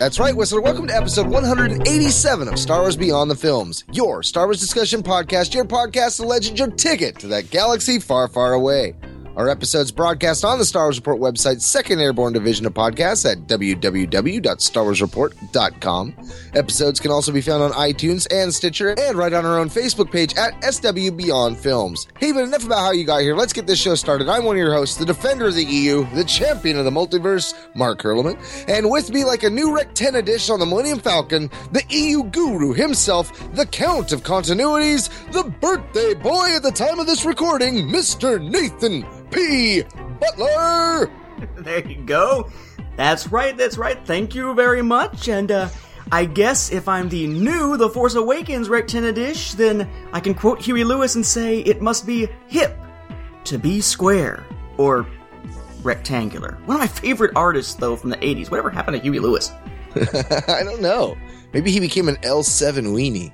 That's right, Whistler. Welcome to episode 187 of Star Wars Beyond the Films, your Star Wars discussion podcast, your podcast, the legend, your ticket to that galaxy far, far away. Our episodes broadcast on the Star Wars Report website, Second Airborne Division of Podcasts at www.starwarsreport.com. Episodes can also be found on iTunes and Stitcher and right on our own Facebook page at SW Beyond Films. Hey, but enough about how you got here. Let's get this show started. I'm one of your hosts, the defender of the EU, the champion of the multiverse, Mark Hurleman. And with me, like a new Rec 10 edition on the Millennium Falcon, the EU guru himself, the Count of Continuities, the birthday boy at the time of this recording, Mr. Nathan P. Butler. There you go. That's right, that's right. Thank you very much. And uh, I guess if I'm the new The Force Awakens rectenna dish, then I can quote Huey Lewis and say it must be hip to be square or rectangular. One of my favorite artists, though, from the 80s. Whatever happened to Huey Lewis? I don't know. Maybe he became an L7 weenie.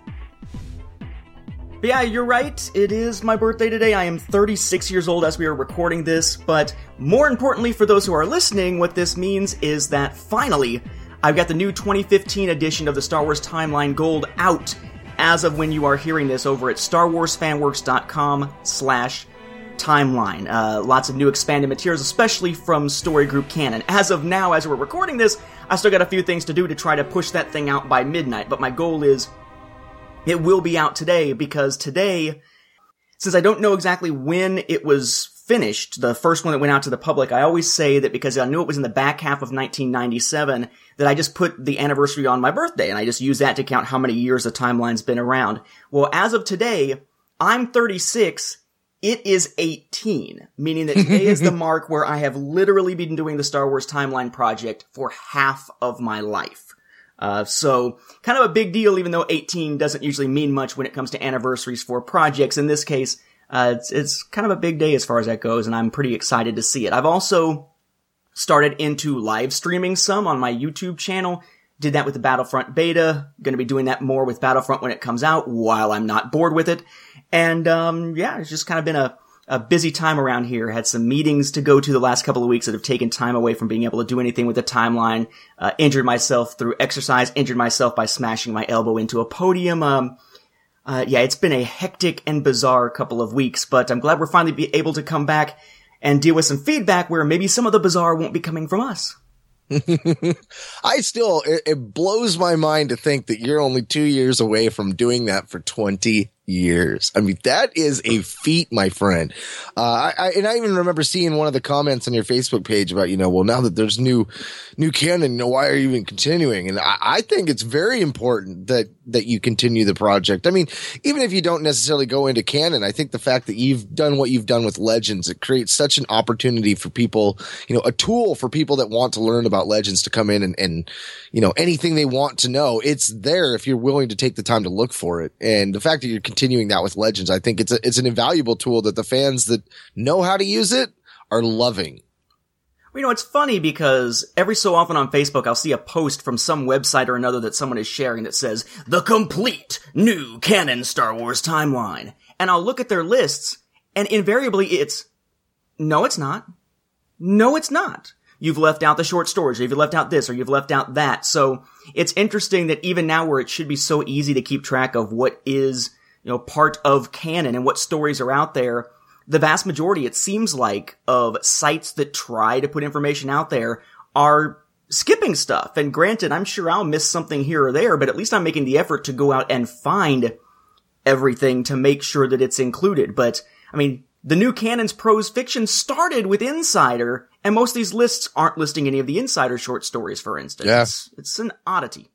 But yeah, you're right. It is my birthday today. I am 36 years old as we are recording this, but more importantly for those who are listening, what this means is that finally, I've got the new 2015 edition of the Star Wars Timeline Gold out as of when you are hearing this over at starwarsfanworks.com slash timeline. Uh, lots of new expanded materials, especially from Story Group Canon. As of now, as we're recording this, I still got a few things to do to try to push that thing out by midnight, but my goal is it will be out today because today, since I don't know exactly when it was finished, the first one that went out to the public, I always say that because I knew it was in the back half of 1997, that I just put the anniversary on my birthday and I just use that to count how many years the timeline's been around. Well, as of today, I'm 36. It is 18, meaning that today is the mark where I have literally been doing the Star Wars timeline project for half of my life. Uh, so kind of a big deal, even though 18 doesn't usually mean much when it comes to anniversaries for projects. In this case, uh, it's, it's kind of a big day as far as that goes, and I'm pretty excited to see it. I've also started into live streaming some on my YouTube channel. Did that with the Battlefront beta. Gonna be doing that more with Battlefront when it comes out while I'm not bored with it. And, um, yeah, it's just kind of been a, a busy time around here. Had some meetings to go to the last couple of weeks that have taken time away from being able to do anything with the timeline. Uh, injured myself through exercise. Injured myself by smashing my elbow into a podium. Um, uh, yeah, it's been a hectic and bizarre couple of weeks, but I'm glad we're finally be able to come back and deal with some feedback where maybe some of the bizarre won't be coming from us. I still, it, it blows my mind to think that you're only two years away from doing that for 20 years. I mean, that is a feat, my friend. Uh, I, I, and I even remember seeing one of the comments on your Facebook page about, you know, well, now that there's new, new canon, you know, why are you even continuing? And I, I think it's very important that, that you continue the project. I mean, even if you don't necessarily go into canon, I think the fact that you've done what you've done with legends, it creates such an opportunity for people, you know, a tool for people that want to learn about legends to come in and, and, you know, anything they want to know, it's there if you're willing to take the time to look for it. And the fact that you're continuing that with legends, I think it's a, it's an invaluable tool that the fans that know how to use it are loving. You know, it's funny because every so often on Facebook, I'll see a post from some website or another that someone is sharing that says, the complete new canon Star Wars timeline. And I'll look at their lists and invariably it's, no, it's not. No, it's not. You've left out the short stories, or you've left out this, or you've left out that. So it's interesting that even now where it should be so easy to keep track of what is, you know, part of canon and what stories are out there, the vast majority, it seems like, of sites that try to put information out there are skipping stuff. And granted, I'm sure I'll miss something here or there, but at least I'm making the effort to go out and find everything to make sure that it's included. But, I mean, the new canon's prose fiction started with Insider, and most of these lists aren't listing any of the Insider short stories, for instance. Yeah. It's, it's an oddity.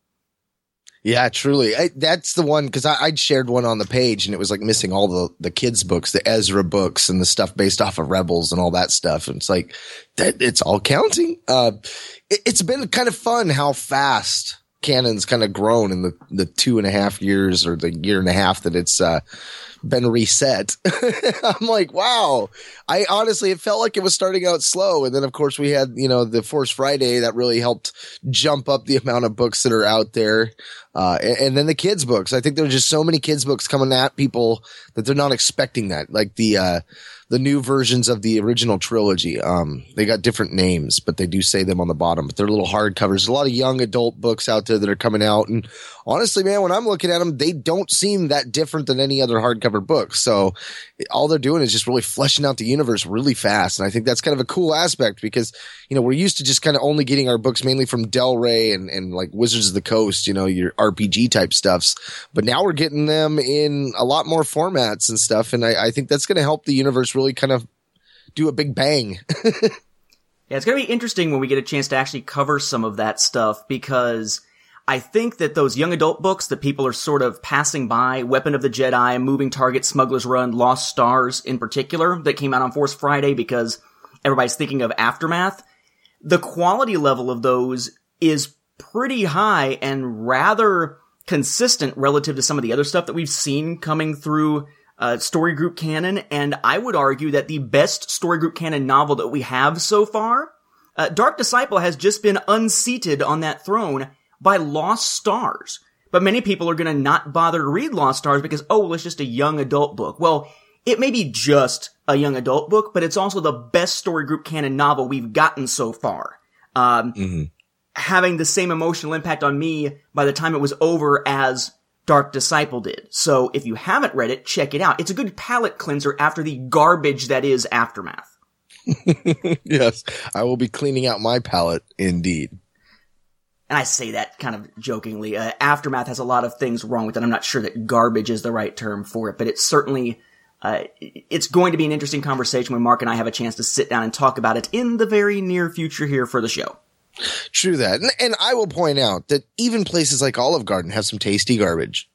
Yeah, truly. I, that's the one because I'd shared one on the page and it was like missing all the, the kids books, the Ezra books and the stuff based off of Rebels and all that stuff. And it's like that it's all counting. Uh, it, it's been kind of fun how fast canon's kind of grown in the, the two and a half years or the year and a half that it's, uh, been reset. I'm like, wow. I honestly, it felt like it was starting out slow. And then of course we had, you know, the Force Friday that really helped jump up the amount of books that are out there. Uh, and, and, then the kids books. I think there's just so many kids books coming at people that they're not expecting that. Like the, uh, the new versions of the original trilogy. Um, they got different names, but they do say them on the bottom, but they're little hardcovers. There's a lot of young adult books out there that are coming out. And honestly, man, when I'm looking at them, they don't seem that different than any other hardcover book. So all they're doing is just really fleshing out the universe really fast. And I think that's kind of a cool aspect because, you know, we're used to just kind of only getting our books mainly from Del Rey and, and like Wizards of the Coast, you know, your RPG type stuffs. But now we're getting them in a lot more formats and stuff. And I, I think that's going to help the universe really kind of do a big bang. yeah, it's going to be interesting when we get a chance to actually cover some of that stuff because I think that those young adult books that people are sort of passing by, Weapon of the Jedi, Moving Target, Smuggler's Run, Lost Stars in particular, that came out on Force Friday because everybody's thinking of Aftermath, the quality level of those is pretty high and rather consistent relative to some of the other stuff that we've seen coming through uh, story group canon, and I would argue that the best story group canon novel that we have so far, uh, Dark Disciple has just been unseated on that throne by Lost Stars. But many people are going to not bother to read Lost Stars because, oh, well, it's just a young adult book. Well, it may be just a young adult book, but it's also the best story group canon novel we've gotten so far. Um, mm-hmm. having the same emotional impact on me by the time it was over as Dark Disciple did. So if you haven't read it, check it out. It's a good palate cleanser after the garbage that is Aftermath. yes, I will be cleaning out my palate indeed. And I say that kind of jokingly. Uh, Aftermath has a lot of things wrong with it. I'm not sure that garbage is the right term for it, but it's certainly, uh, it's going to be an interesting conversation when Mark and I have a chance to sit down and talk about it in the very near future here for the show. True that. And, and I will point out that even places like Olive Garden have some tasty garbage.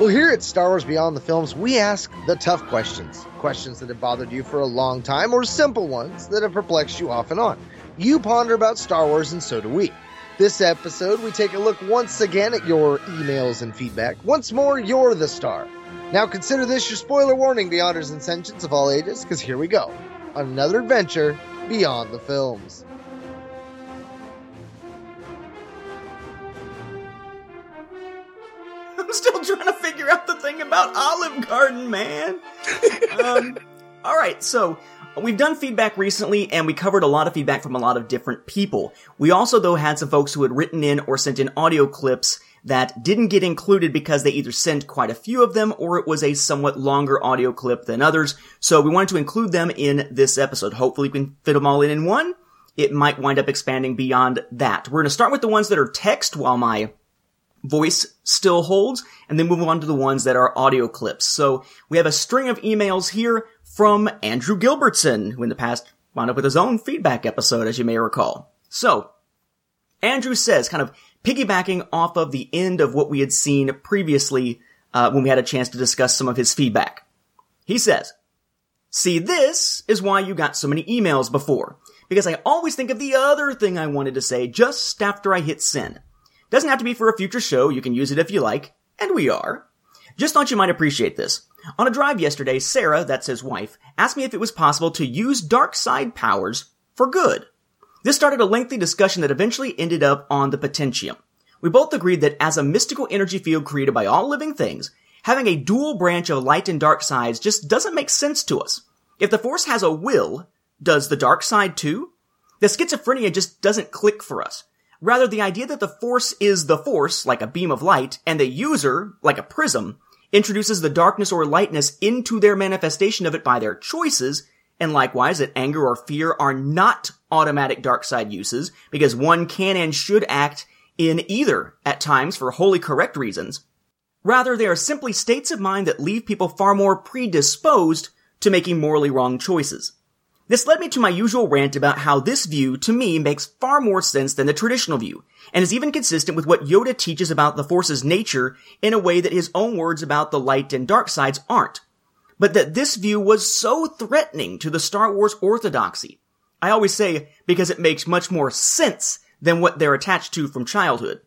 Well, here at Star Wars Beyond the Films, we ask the tough questions. Questions that have bothered you for a long time, or simple ones that have perplexed you off and on. You ponder about Star Wars, and so do we. This episode, we take a look once again at your emails and feedback. Once more, you're the star. Now consider this your spoiler warning, Beyonders and Sentients of all ages, because here we go. Another adventure beyond the films. I'm still trying to figure out the thing about Olive Garden, man. um, all right, so We've done feedback recently and we covered a lot of feedback from a lot of different people. We also though had some folks who had written in or sent in audio clips that didn't get included because they either sent quite a few of them or it was a somewhat longer audio clip than others. So we wanted to include them in this episode. Hopefully we can fit them all in in one. It might wind up expanding beyond that. We're going to start with the ones that are text while my voice still holds, and then move on to the ones that are audio clips. So we have a string of emails here from Andrew Gilbertson, who in the past wound up with his own feedback episode, as you may recall. So, Andrew says, kind of piggybacking off of the end of what we had seen previously uh, when we had a chance to discuss some of his feedback. He says, See, this is why you got so many emails before. Because I always think of the other thing I wanted to say just after I hit send. Doesn't have to be for a future show, you can use it if you like, and we are. Just thought you might appreciate this. On a drive yesterday, Sarah, that's his wife, asked me if it was possible to use dark side powers for good. This started a lengthy discussion that eventually ended up on the potentium. We both agreed that as a mystical energy field created by all living things, having a dual branch of light and dark sides just doesn't make sense to us. If the force has a will, does the dark side too? The schizophrenia just doesn't click for us. Rather, the idea that the force is the force, like a beam of light, and the user, like a prism, introduces the darkness or lightness into their manifestation of it by their choices, and likewise that anger or fear are not automatic dark side uses, because one can and should act in either at times for wholly correct reasons. Rather, they are simply states of mind that leave people far more predisposed to making morally wrong choices. This led me to my usual rant about how this view, to me, makes far more sense than the traditional view, and is even consistent with what Yoda teaches about the Force's nature in a way that his own words about the light and dark sides aren't. But that this view was so threatening to the Star Wars orthodoxy. I always say because it makes much more sense than what they're attached to from childhood.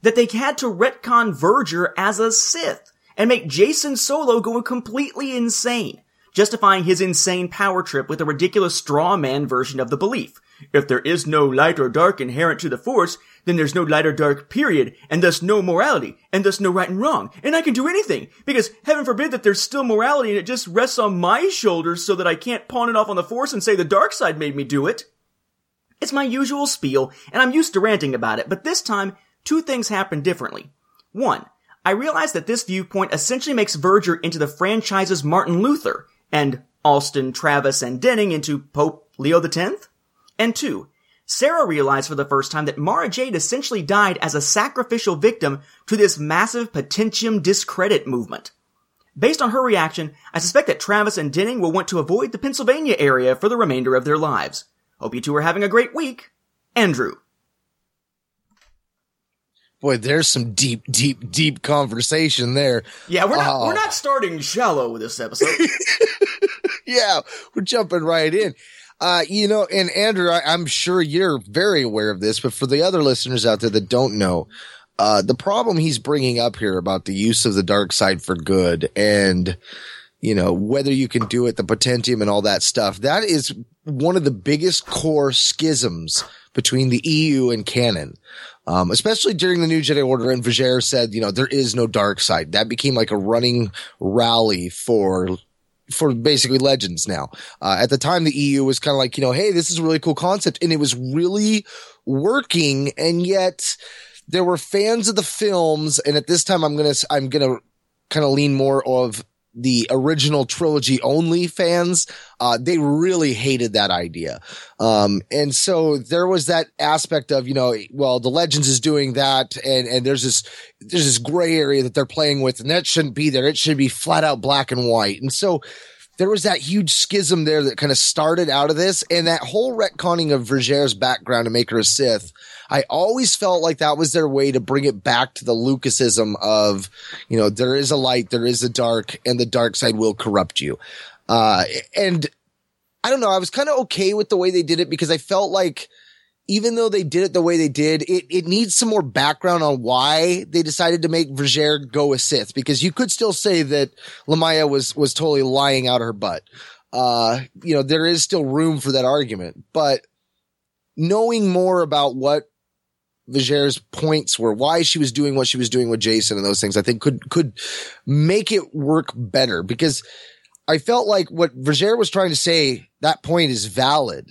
That they had to retcon Vergere as a Sith and make Jacen Solo go completely insane justifying his insane power trip with a ridiculous straw man version of the belief. If there is no light or dark inherent to the force, then there's no light or dark period, and thus no morality, and thus no right and wrong, and I can do anything, because heaven forbid that there's still morality and it just rests on my shoulders so that I can't pawn it off on the force and say the dark side made me do it. It's my usual spiel, and I'm used to ranting about it, but this time, two things happen differently. One, I realize that this viewpoint essentially makes Vergere into the franchise's Martin Luther, and Allston, Traviss, and Denning into Pope Leo X? And two, Sarah realized for the first time that Mara Jade essentially died as a sacrificial victim to this massive potentium discredit movement. Based on her reaction, I suspect that Traviss and Denning will want to avoid the Pennsylvania area for the remainder of their lives. Hope you two are having a great week. Andrew. Boy, there's some deep, deep, deep conversation there. Yeah, we're not, uh, we're not starting shallow with this episode. yeah, we're jumping right in. Uh, you know, and Andrew, I, am sure you're very aware of this, but for the other listeners out there that don't know, uh, the problem he's bringing up here about the use of the dark side for good and, you know, whether you can do it, the potentium and all that stuff, that is one of the biggest core schisms between the EU and canon. Um, especially during the New Jedi Order, and Vergere said, you know, there is no dark side. That became like a running rally for for basically legends now. Uh, at the time, the EU was kind of like, you know, hey, this is a really cool concept, and it was really working, and yet there were fans of the films, and at this time, I'm gonna I'm gonna kind of lean more of the original trilogy only fans, uh, they really hated that idea. Um, and so there was that aspect of, you know, well, the Legends is doing that and, and there's this, there's this gray area that they're playing with and that shouldn't be there. It should be flat out black and white. And so there was that huge schism there that kind of started out of this and that whole retconning of Vergere's background to make her a Sith I always felt like that was their way to bring it back to the Lucasism of, you know, there is a light, there is a dark, and the dark side will corrupt you. Uh, and I don't know, I was kind of okay with the way they did it because I felt like, even though they did it the way they did, it, it needs some more background on why they decided to make Vergere go a Sith, because you could still say that Lumiya was, was totally lying out of her butt. Uh, you know, there is still room for that argument, but knowing more about what Vergere's points were, why she was doing what she was doing with Jacen and those things, I think could, could make it work better because I felt like what Vergere was trying to say, that point is valid.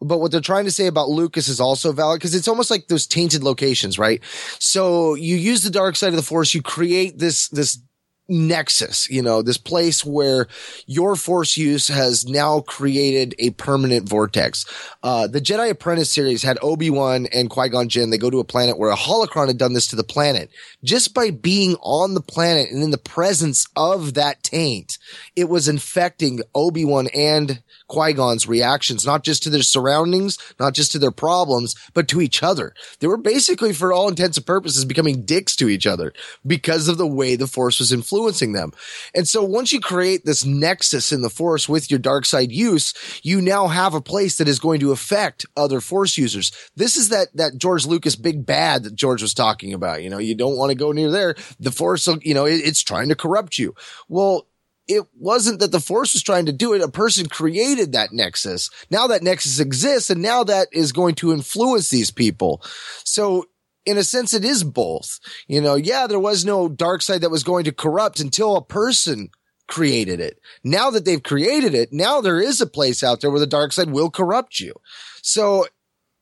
But what they're trying to say about Lucas is also valid because it's almost like those tainted locations, right? So you use the dark side of the force, you create this, this nexus, you know, this place where your force use has now created a permanent vortex. Uh, the Jedi Apprentice series had Obi-Wan and Qui-Gon Jinn. They go to a planet where a holocron had done this to the planet. Just by being on the planet and in the presence of that taint, it was infecting Obi-Wan and Qui-Gon's reactions, not just to their surroundings, not just to their problems, but to each other. They were basically, for all intents and purposes, becoming dicks to each other because of the way the force was influencing them. And so once you create this nexus in the force with your dark side use, you now have a place that is going to affect other force users. This is that, that George Lucas big bad that George was talking about. You know, you don't want to go near there. The force, you know, it, it's trying to corrupt you. Well, it wasn't that the force was trying to do it. A person created that nexus. Now that nexus exists and now that is going to influence these people. So in a sense, it is both. You know, yeah, there was no dark side that was going to corrupt until a person created it. Now that they've created it, now there is a place out there where the dark side will corrupt you. So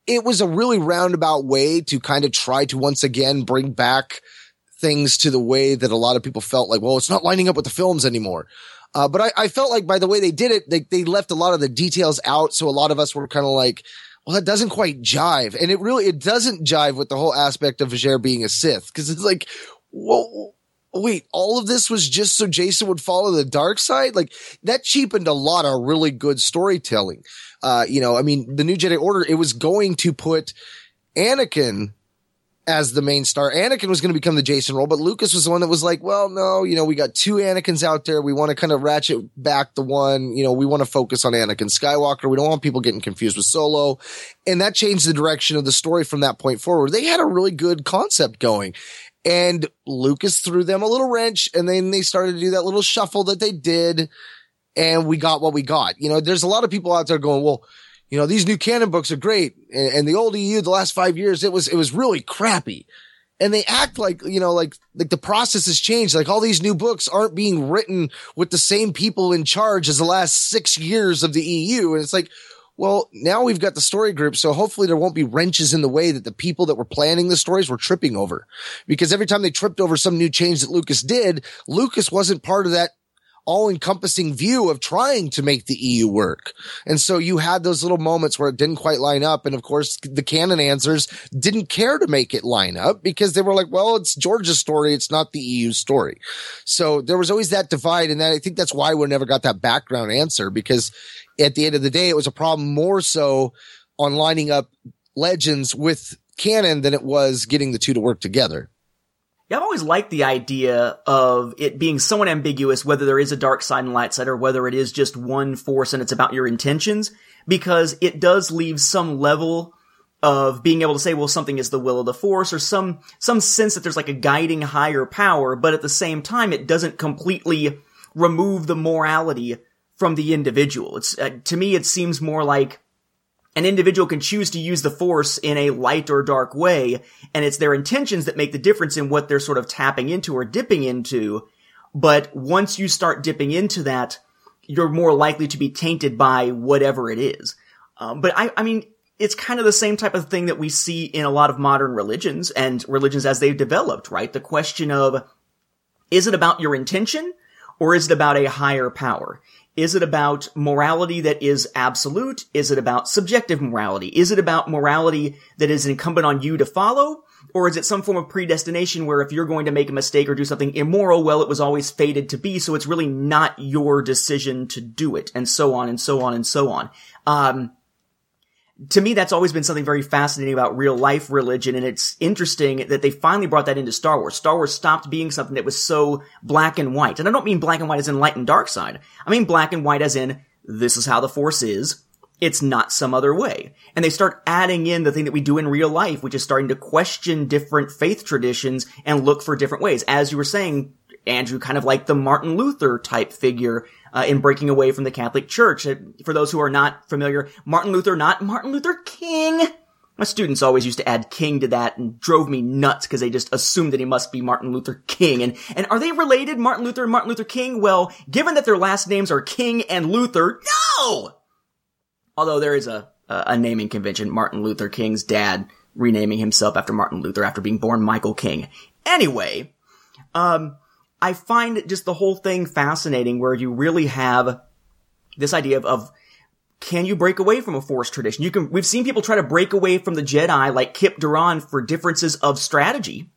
it was a really roundabout way to kind of try to once again bring back things to the way that a lot of people felt like, well, it's not lining up with the films anymore. Uh, but I, I, felt like by the way they did it, they, they left a lot of the details out. So a lot of us were kind of like, well, that doesn't quite jive. And it really, it doesn't jive with the whole aspect of Vergere being a Sith. Cause it's like, well, wait, all of this was just so Jacen would follow the dark side? Like that cheapened a lot of really good storytelling. Uh, you know, I mean, the New Jedi Order, it was going to put Anakin as the main star. Anakin was going to become the Jacen role, but Lucas was the one that was like, well, no, you know, we got two Anakins out there. We want to kind of ratchet back the one, you know, we want to focus on Anakin Skywalker. We don't want people getting confused with Solo. And that changed the direction of the story from that point forward. They had a really good concept going. And Lucas threw them a little wrench and then they started to do that little shuffle that they did. And we got what we got. You know, there's a lot of people out there going, well, you know, these new canon books are great. And, and, the old EU, the last five years, it was, it was really crappy. And they act like, you know, like, like the process has changed. Like all these new books aren't being written with the same people in charge as the last six years of the EU. And it's like, well, now we've got the story group. So hopefully there won't be wrenches in the way that the people that were planning the stories were tripping over. Because every time they tripped over some new change that Lucas did, Lucas wasn't part of that all encompassing view of trying to make the EU work. And so you had those little moments where it didn't quite line up. And of course, the canon answers didn't care to make it line up because they were like, well, it's George's story. It's not the EU story. So there was always that divide. And that, I think that's why we never got that background answer because at the end of the day, it was a problem more so on lining up legends with canon than it was getting the two to work together. Yeah, I've always liked the idea of it being somewhat ambiguous whether there is a dark side and light side or whether it is just one force and it's about your intentions because it does leave some level of being able to say, well, something is the will of the force or some, some sense that there's like a guiding higher power, but at the same time, it doesn't completely remove the morality from the individual. It's, uh, to me, it seems more like an individual can choose to use the force in a light or dark way, and it's their intentions that make the difference in what they're sort of tapping into or dipping into. But once you start dipping into that, you're more likely to be tainted by whatever it is. Um, but I, I mean, it's kind of the same type of thing that we see in a lot of modern religions and religions as they've developed, right? The question of, is it about your intention or is it about a higher power? Is it about morality that is absolute? Is it about subjective morality? Is it about morality that is incumbent on you to follow? Or is it some form of predestination where if you're going to make a mistake or do something immoral, well, it was always fated to be, so it's really not your decision to do it, and so on and so on and so on. Um, to me, that's always been something very fascinating about real life religion, and it's interesting that they finally brought that into Star Wars. Star Wars stopped being something that was so black and white. And I don't mean black and white as in light and dark side. I mean black and white as in, this is how the Force is. It's not some other way. And they start adding in the thing that we do in real life, which is starting to question different faith traditions and look for different ways. As you were saying, Andrew, kind of like the Martin Luther type figure uh, in breaking away from the Catholic Church. Uh, for those who are not familiar, Martin Luther, not Martin Luther King. My students always used to add King to that and drove me nuts because they just assumed that he must be Martin Luther King. And, and are they related, Martin Luther and Martin Luther King? Well, given that their last names are King and Luther, no! Although there is a, a naming convention, Martin Luther King's dad renaming himself after Martin Luther after being born Michael King. Anyway, um, I find just the whole thing fascinating where you really have this idea of, of can you break away from a force tradition? You can, we've seen people try to break away from the Jedi like Kyp Durron for differences of strategy.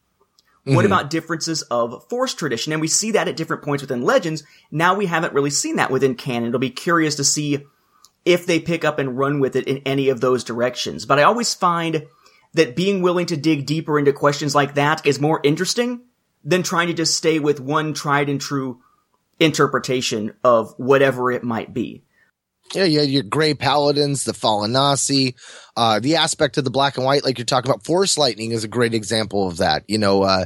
Mm-hmm. What about differences of force tradition? And we see that at different points within Legends. Now we haven't really seen that within canon. It'll be curious to see if they pick up and run with it in any of those directions. But I always find that being willing to dig deeper into questions like that is more interesting than trying to just stay with one tried and true interpretation of whatever it might be. Yeah, yeah, your gray paladins, the Fallanassi, uh, the aspect of the black and white, like you're talking about, force lightning is a great example of that. You know, uh,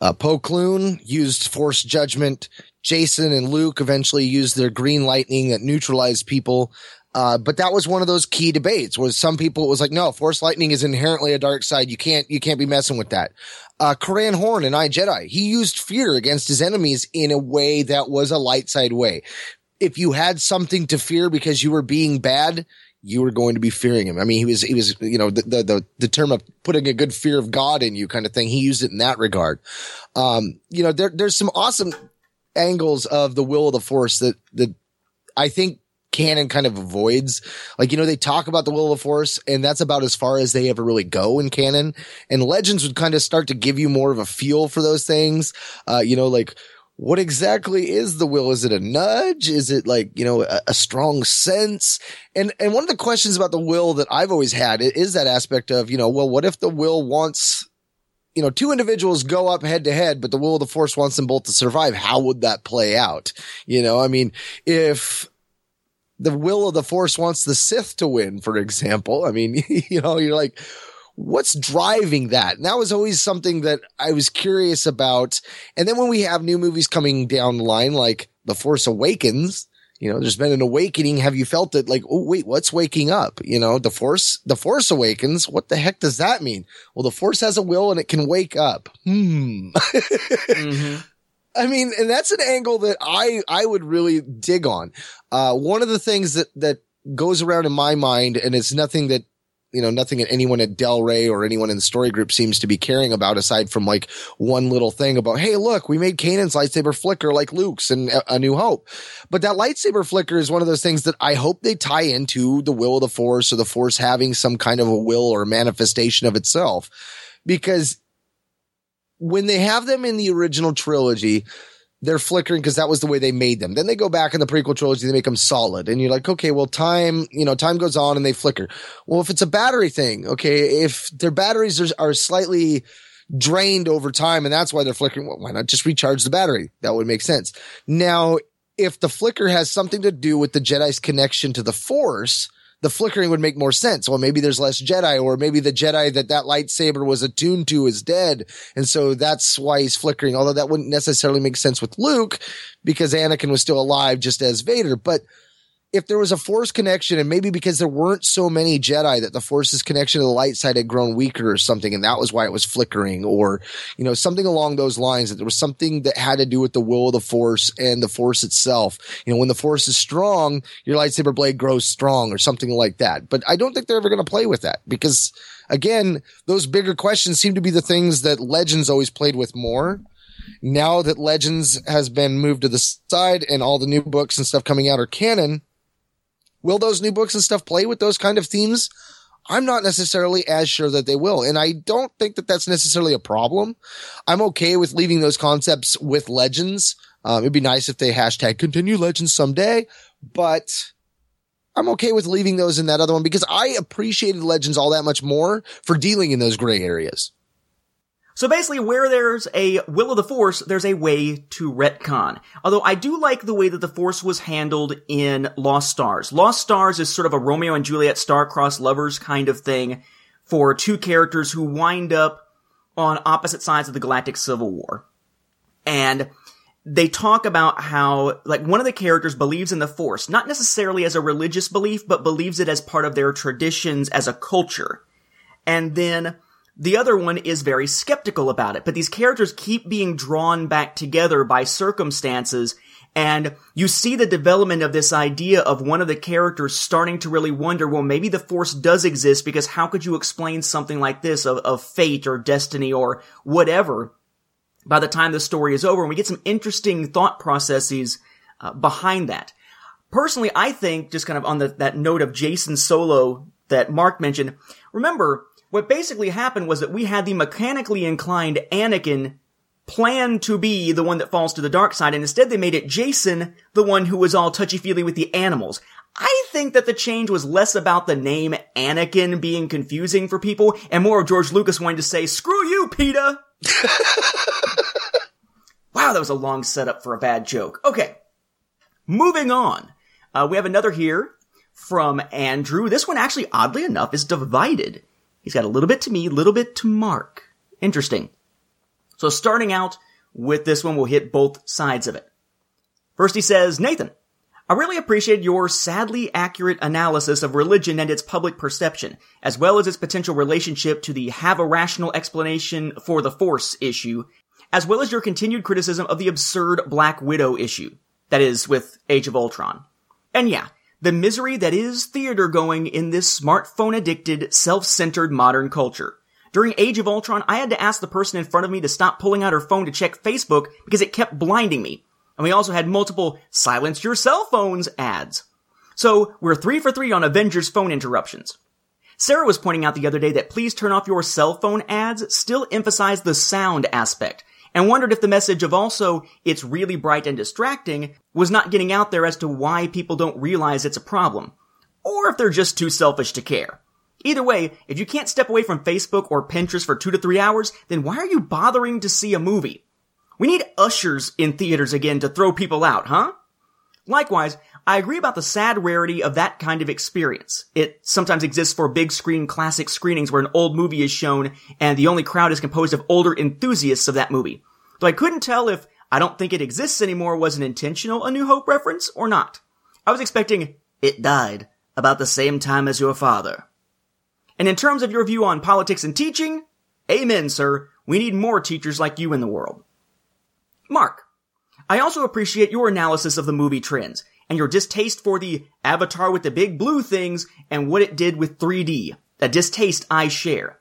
uh, Plo Koon used force judgment. Jacen and Luke eventually used their green lightning that neutralized people. Uh, but that was one of those key debates was some people it was like, no, force lightning is inherently a dark side. You can't, you can't be messing with that. Uh, Corran Horn and I Jedi, he used fear against his enemies in a way that was a light side way. If you had something to fear because you were being bad, you were going to be fearing him. I mean, he was, he was, you know, the, the, the, the term of putting a good fear of God in you kind of thing. He used it in that regard. Um, you know, there, there's some awesome angles of the will of the force that, that I think canon kind of avoids. Like, you know, they talk about the will of the force and that's about as far as they ever really go in canon. And legends would kind of start to give you more of a feel for those things. Uh, you know, like, what exactly is the will? Is it a nudge? Is it like, you know, a, a, strong sense? And, and one of the questions about the will that I've always had is that aspect of, you know, well, what if the will wants, you know, two individuals go up head to head, but the will of the force wants them both to survive? How would that play out? You know, I mean, if the will of the force wants the Sith to win, for example, I mean, you know, you're like, what's driving that? And that was always something that I was curious about. And then when we have new movies coming down the line, like The Force Awakens, you know, there's been an awakening. Have you felt it like, oh, wait, what's waking up? You know, the force, the force awakens. What the heck does that mean? Well, the force has a will and it can wake up. Hmm. mm-hmm. I mean, and that's an angle that I, I would really dig on. Uh, one of the things that, that goes around in my mind, and it's nothing that you know, nothing that anyone at Del Rey or anyone in the story group seems to be caring about aside from like one little thing about, Hey, look, we made Kanan's lightsaber flicker like Luke's in A New Hope. But that lightsaber flicker is one of those things that I hope they tie into the will of the force or the force having some kind of a will or manifestation of itself. Because when they have them in the original trilogy, they're flickering because that was the way they made them. Then they go back in the prequel trilogy, they make them solid. And you're like, okay, well, time, you know, time goes on and they flicker. Well, if it's a battery thing, okay, if their batteries are, are slightly drained over time and that's why they're flickering, well, why not just recharge the battery? That would make sense. Now, if the flicker has something to do with the Jedi's connection to the force, the flickering would make more sense. Well, maybe there's less Jedi, or maybe the Jedi that that lightsaber was attuned to is dead. And so that's why he's flickering. Although that wouldn't necessarily make sense with Luke because Anakin was still alive just as Vader. But if there was a force connection and maybe because there weren't so many Jedi that the force's connection to the light side had grown weaker or something. And that was why it was flickering or, you know, something along those lines that there was something that had to do with the will of the force and the force itself. You know, when the force is strong, your lightsaber blade grows strong or something like that. But I don't think they're ever going to play with that because again, those bigger questions seem to be the things that legends always played with more now that Legends has been moved to the side and all the new books and stuff coming out are canon, Will those new books and stuff play with those kind of themes? I'm not necessarily as sure that they will. And I don't think that that's necessarily a problem. I'm okay with leaving those concepts with legends. Um, it'd be nice if they hashtag continue legends someday, but I'm okay with leaving those in that other one because I appreciated legends all that much more for dealing in those gray areas. So basically, where there's a will of the Force, there's a way to retcon. Although I do like the way that the Force was handled in Lost Stars. Lost Stars is sort of a Romeo and Juliet star-crossed lovers kind of thing for two characters who wind up on opposite sides of the Galactic Civil War. And they talk about how, like, one of the characters believes in the Force, not necessarily as a religious belief, but believes it as part of their traditions as a culture. And then the other one is very skeptical about it, but these characters keep being drawn back together by circumstances and you see the development of this idea of one of the characters starting to really wonder, well, maybe the force does exist because how could you explain something like this of, of fate or destiny or whatever by the time the story is over? And we get some interesting thought processes uh, behind that. Personally, I think just kind of on the, that note of Jacen Solo that Mark mentioned, remember, what basically happened was that we had the mechanically inclined Anakin plan to be the one that falls to the dark side, and instead they made it Jacen, the one who was all touchy-feely with the animals. I think that the change was less about the name Anakin being confusing for people, and more of George Lucas wanting to say, screw you, PETA! wow, that was a long setup for a bad joke. Okay. Moving on. Uh, we have another here from Andrew. This one actually, oddly enough, is divided. He's got a little bit to me, a little bit to Mark. Interesting. So starting out with this one, we'll hit both sides of it. First he says, Nathan, I really appreciate your sadly accurate analysis of religion and its public perception, as well as its potential relationship to the have a rational explanation for the force issue, as well as your continued criticism of the absurd Black Widow issue. That is, with Age of Ultron. And yeah, the misery that is theater going in this smartphone addicted, self-centered modern culture. During Age of Ultron, I had to ask the person in front of me to stop pulling out her phone to check Facebook because it kept blinding me. And we also had multiple silence your cell phones ads. So we're three for three on Avengers phone interruptions. Sarah was pointing out the other day that please turn off your cell phone ads still emphasize the sound aspect and wondered if the message of also it's really bright and distracting was not getting out there as to why people don't realize it's a problem. Or if they're just too selfish to care. Either way, if you can't step away from Facebook or Pinterest for two to three hours, then why are you bothering to see a movie? We need ushers in theaters again to throw people out, huh? Likewise, I agree about the sad rarity of that kind of experience. It sometimes exists for big screen classic screenings where an old movie is shown and the only crowd is composed of older enthusiasts of that movie. Though I couldn't tell if I don't think it exists anymore was an intentional A New Hope reference or not. I was expecting it died about the same time as your father. And in terms of your view on politics and teaching, amen, sir. We need more teachers like you in the world. Mark, I also appreciate your analysis of the movie trends and your distaste for the avatar with the big blue things and what it did with 3D. A distaste I share.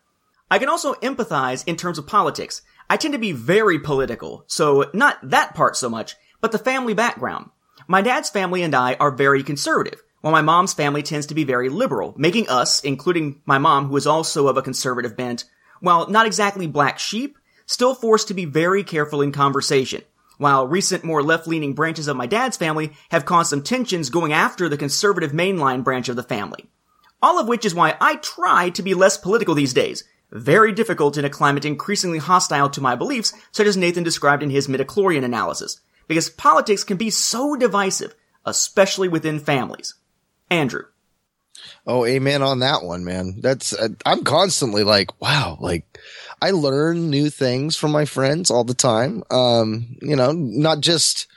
I can also empathize in terms of politics. I tend to be very political, so not that part so much, but the family background. My dad's family and I are very conservative, while my mom's family tends to be very liberal, making us, including my mom who is also of a conservative bent, while not exactly black sheep, still forced to be very careful in conversation while recent more left-leaning branches of my dad's family have caused some tensions going after the conservative mainline branch of the family. All of which is why I try to be less political these days. Very difficult in a climate increasingly hostile to my beliefs, such as Nathan described in his midichlorian analysis. Because politics can be so divisive, especially within families. Andrew. Oh, amen on that one, man. That's, uh, I'm constantly like, wow, like, I learn new things from my friends all the time. Um, you know, not just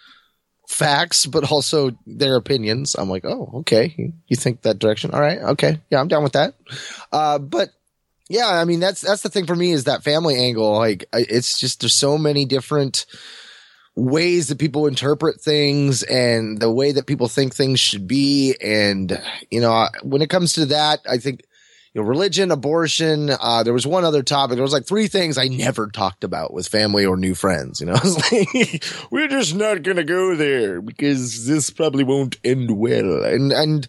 facts, but also their opinions. I'm like, oh, okay, you think that direction? All right, okay, yeah, I'm down with that. Uh, but yeah, I mean, that's that's the thing for me is that family angle. Like, it's just there's so many different ways that people interpret things and the way that people think things should be. And, you know, when it comes to that, I think know, religion, abortion. Uh, there was one other topic. There was like three things I never talked about with family or new friends. You know, I was like, we're just not going to go there because this probably won't end well. And, and,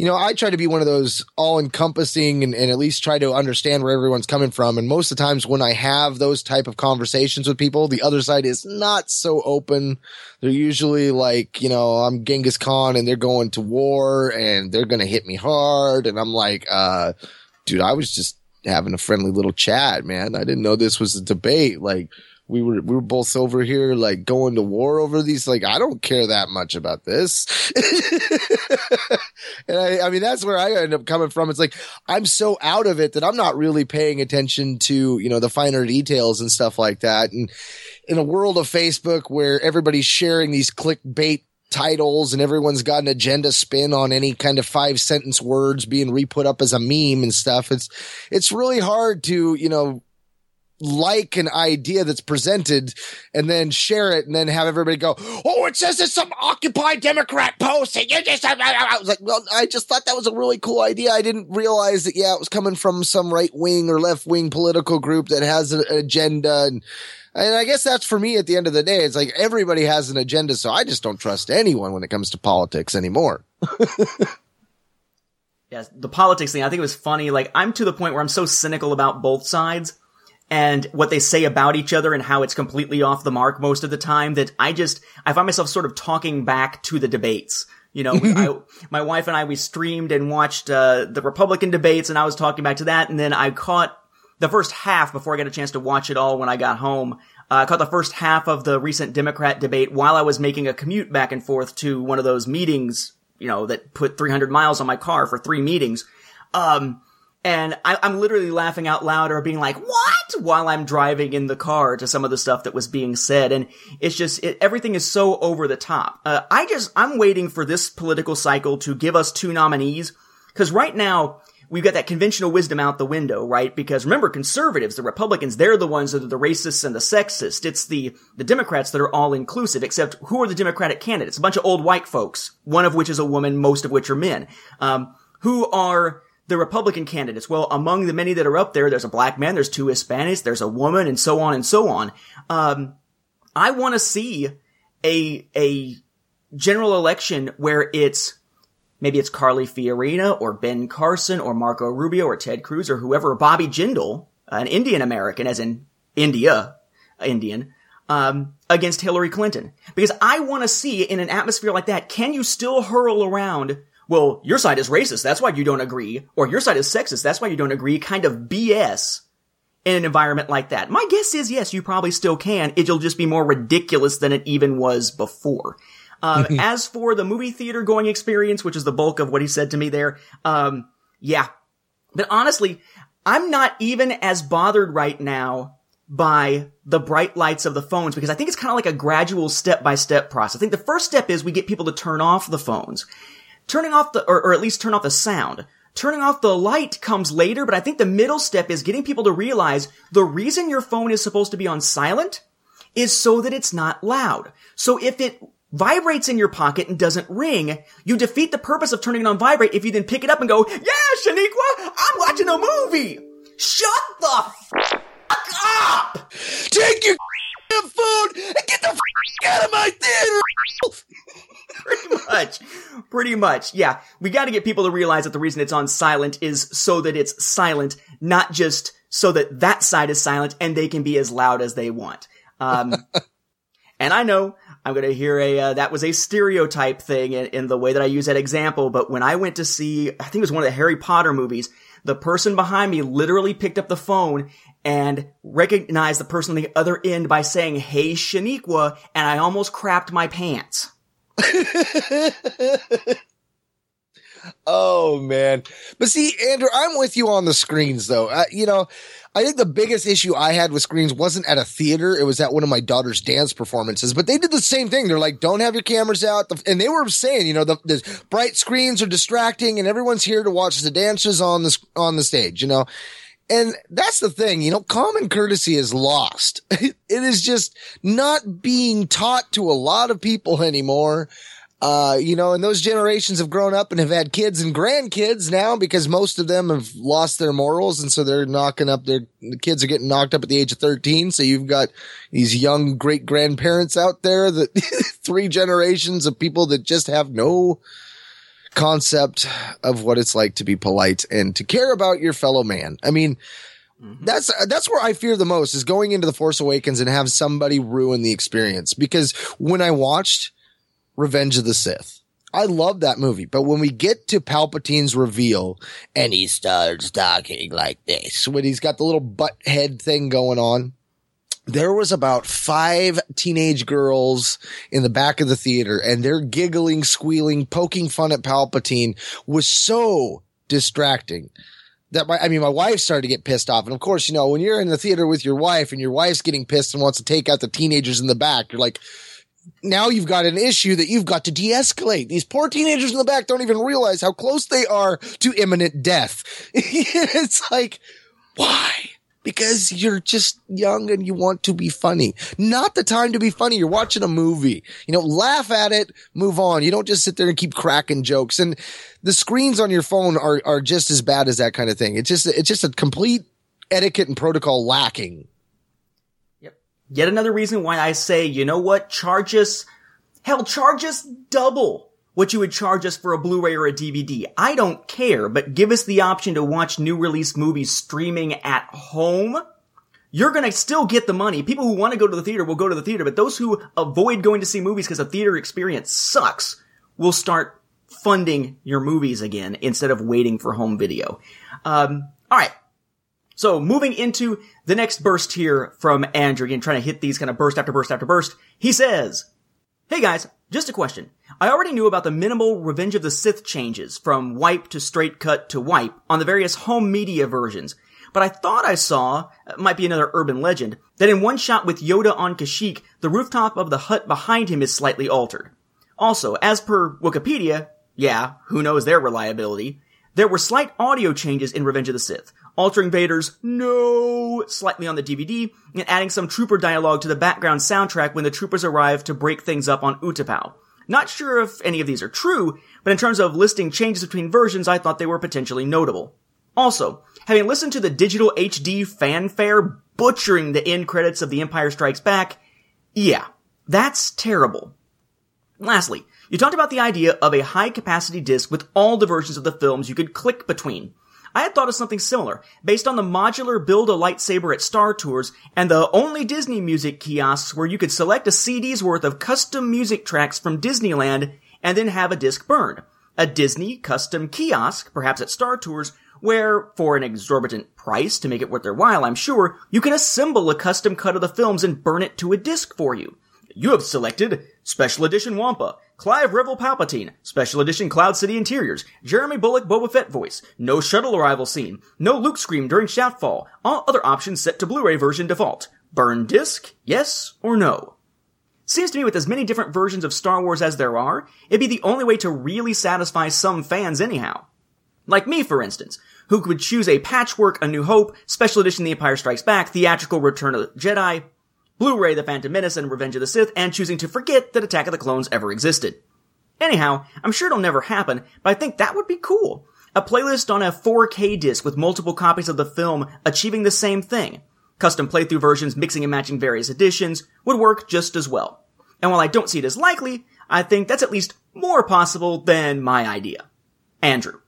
you know, I try to be one of those all encompassing and, and, at least try to understand where everyone's coming from. And most of the times when I have those type of conversations with people, the other side is not so open. They're usually like, you know, I'm Genghis Khan and they're going to war and they're going to hit me hard. And I'm like, uh, dude, I was just having a friendly little chat, man. I didn't know this was a debate. Like, we were we were both over here like going to war over these like i don't care that much about this. And I, I mean that's where i end up coming from. It's like i'm so out of it that i'm not really paying attention to you know the finer details and stuff like that. And in a world of facebook where everybody's sharing these clickbait titles and everyone's got an agenda spin on any kind of five sentence words being re-put up as a meme and stuff it's it's really hard to you know like an idea that's presented and then share it and then have everybody go, Oh, it says it's some Occupy Democrat post. And you just, I was like, well, I just thought that was a really cool idea. I didn't realize that, yeah, it was coming from some right wing or left wing political group that has an agenda. And, and I guess that's for me at the end of the day. It's like everybody has an agenda. So I just don't trust anyone when it comes to politics anymore. Yes, the politics thing, I think it was funny. Like, I'm to the point where I'm so cynical about both sides and what they say about each other and how it's completely off the mark most of the time that I just, I find myself sort of talking back to the debates. You know, I, my wife and I, we streamed and watched, uh, the Republican debates and I was talking back to that. And then I caught the first half before I got a chance to watch it all when I got home. Uh, I caught the first half of the recent Democrat debate while I was making a commute back and forth to one of those meetings, you know, that put 300 miles on my car for three meetings. Um, and I, am literally laughing out loud or being like, what? While I'm driving in the car to some of the stuff that was being said. And it's just, it, everything is so over the top. Uh, I just, I'm waiting for this political cycle to give us two nominees. Cause right now, we've got that conventional wisdom out the window, right? Because remember, conservatives, the Republicans, they're the ones that are the racists and the sexist. It's the, the Democrats that are all inclusive, except who are the Democratic candidates? A bunch of old white folks, one of which is a woman, most of which are men, um, who are, the Republican candidates. Well, among the many that are up there, there's a black man, there's two Hispanics, there's a woman, and so on and so on. Um, I want to see a a general election where it's maybe it's Carly Fiorina or Ben Carson or Marco Rubio or Ted Cruz or whoever, Bobby Jindal, an Indian American, as in India, Indian, um, against Hillary Clinton. Because I want to see in an atmosphere like that, can you still hurl around, well, your side is racist, that's why you don't agree, or your side is sexist, that's why you don't agree, kind of BS in an environment like that? My guess is yes, you probably still can. It'll just be more ridiculous than it even was before. Um, as for the movie theater going experience, which is the bulk of what he said to me there, um, yeah. But honestly, I'm not even as bothered right now by the bright lights of the phones because I think it's kind of like a gradual step by step process. I think the first step is we get people to turn off the phones. Turning off the, or, or at least turn off the sound. Turning off the light comes later, but I think the middle step is getting people to realize the reason your phone is supposed to be on silent is so that it's not loud. So if it vibrates in your pocket and doesn't ring, you defeat the purpose of turning it on vibrate if you then pick it up and go, yeah, Shaniqua, I'm watching a movie. Shut the fuck up! Take your phone and get the f- out of my theater. Pretty much. Pretty much. Yeah. We gotta get people to realize that the reason it's on silent is so that it's silent, not just so that that side is silent and they can be as loud as they want. Um, and I know I'm going to hear a, uh, that was a stereotype thing in, in, the way that I use that example. But when I went to see, I think it was one of the Harry Potter movies, the person behind me literally picked up the phone and recognized the person on the other end by saying, Hey, Shaniqua. And I almost crapped my pants. oh man. But see, Andrew, I'm with you on the screens though. Uh, you know, I think the biggest issue I had with screens wasn't at a theater. It was at one of my daughter's dance performances, but they did the same thing. They're like, don't have your cameras out. And they were saying, you know, the, the bright screens are distracting and everyone's here to watch the dancers on the, on the stage, you know? And that's the thing, you know, common courtesy is lost. it is just not being taught to a lot of people anymore. Uh, you know, and those generations have grown up and have had kids and grandkids now because most of them have lost their morals. And so they're knocking up their, the kids are getting knocked up at the age of 13. So you've got these young great grandparents out there that three generations of people that just have no concept of what it's like to be polite and to care about your fellow man. I mean, Mm-hmm. That's that's where I fear the most is going into the Force Awakens and have somebody ruin the experience because when I watched Revenge of the Sith. I love that movie, but when we get to Palpatine's reveal and he starts talking like this, when he's got the little butt head thing going on, there was about five teenage girls in the back of the theater and they're giggling, squealing, poking fun at Palpatine was so distracting that my, I mean, my wife started to get pissed off. And of course, you know, when you're in the theater with your wife and your wife's getting pissed and wants to take out the teenagers in the back, you're like, now you've got an issue that you've got to de-escalate. These poor teenagers in the back don't even realize how close they are to imminent death. it's like, why? Because you're just young and you want to be funny. Not the time to be funny. You're watching a movie. You know, laugh at it, move on. You don't just sit there and keep cracking jokes. And the screens on your phone are, are just as bad as that kind of thing. It's just, it's just a complete etiquette and protocol lacking Yep. Yet another reason why I say, you know what? Charge us, hell, charge us double what you would charge us for a Blu-ray or a DVD. I don't care, but give us the option to watch new release movies streaming at home. You're gonna still get the money. People who want to go to the theater will go to the theater, but those who avoid going to see movies because the theater experience sucks will start funding your movies again instead of waiting for home video. Um, alright. So moving into the next burst here from Andrew, again, trying to hit these kind of burst after burst after burst. He says, Hey guys, just a question. I already knew about the minimal Revenge of the Sith changes from wipe to straight cut to wipe on the various home media versions, but I thought I saw, uh, might be another urban legend, that in one shot with Yoda on Kashyyyk, the rooftop of the hut behind him is slightly altered. Also, as per Wikipedia, yeah, who knows their reliability, there were slight audio changes in Revenge of the Sith, altering Vader's no slightly on the DVD and adding some trooper dialogue to the background soundtrack when the troopers arrive to break things up on Utapau. Not sure if any of these are true, but in terms of listing changes between versions, I thought they were potentially notable. Also, having listened to the digital HD fanfare butchering the end credits of The Empire Strikes Back, yeah, that's terrible. Lastly, you talked about the idea of a high capacity disc with all the versions of the films you could click between. I had thought of something similar, based on the modular build a lightsaber at Star Tours and the only Disney music kiosks where you could select a CD's worth of custom music tracks from Disneyland and then have a disc burned. A Disney custom kiosk, perhaps at Star Tours, where, for an exorbitant price to make it worth their while, I'm sure, you can assemble a custom cut of the films and burn it to a disc for you. You have selected Special Edition Wampa, Clive Revill Palpatine, Special Edition Cloud City Interiors, Jeremy Bulloch Boba Fett voice, no shuttle arrival scene, no Luke scream during Shaftfall, all other options set to Blu-ray version default. Burn disc, yes or no? Seems to me with as many different versions of Star Wars as there are, it'd be the only way to really satisfy some fans anyhow. Like me, for instance, who could choose a patchwork A New Hope, Special Edition The Empire Strikes Back, Theatrical Return of the Jedi, Blu-ray The Phantom Menace and Revenge of the Sith, and choosing to forget that Attack of the Clones ever existed. Anyhow, I'm sure it'll never happen, but I think that would be cool. A playlist on a 4K disc with multiple copies of the film achieving the same thing. Custom playthrough versions mixing and matching various editions would work just as well. And while I don't see it as likely, I think that's at least more possible than my idea. Andrew.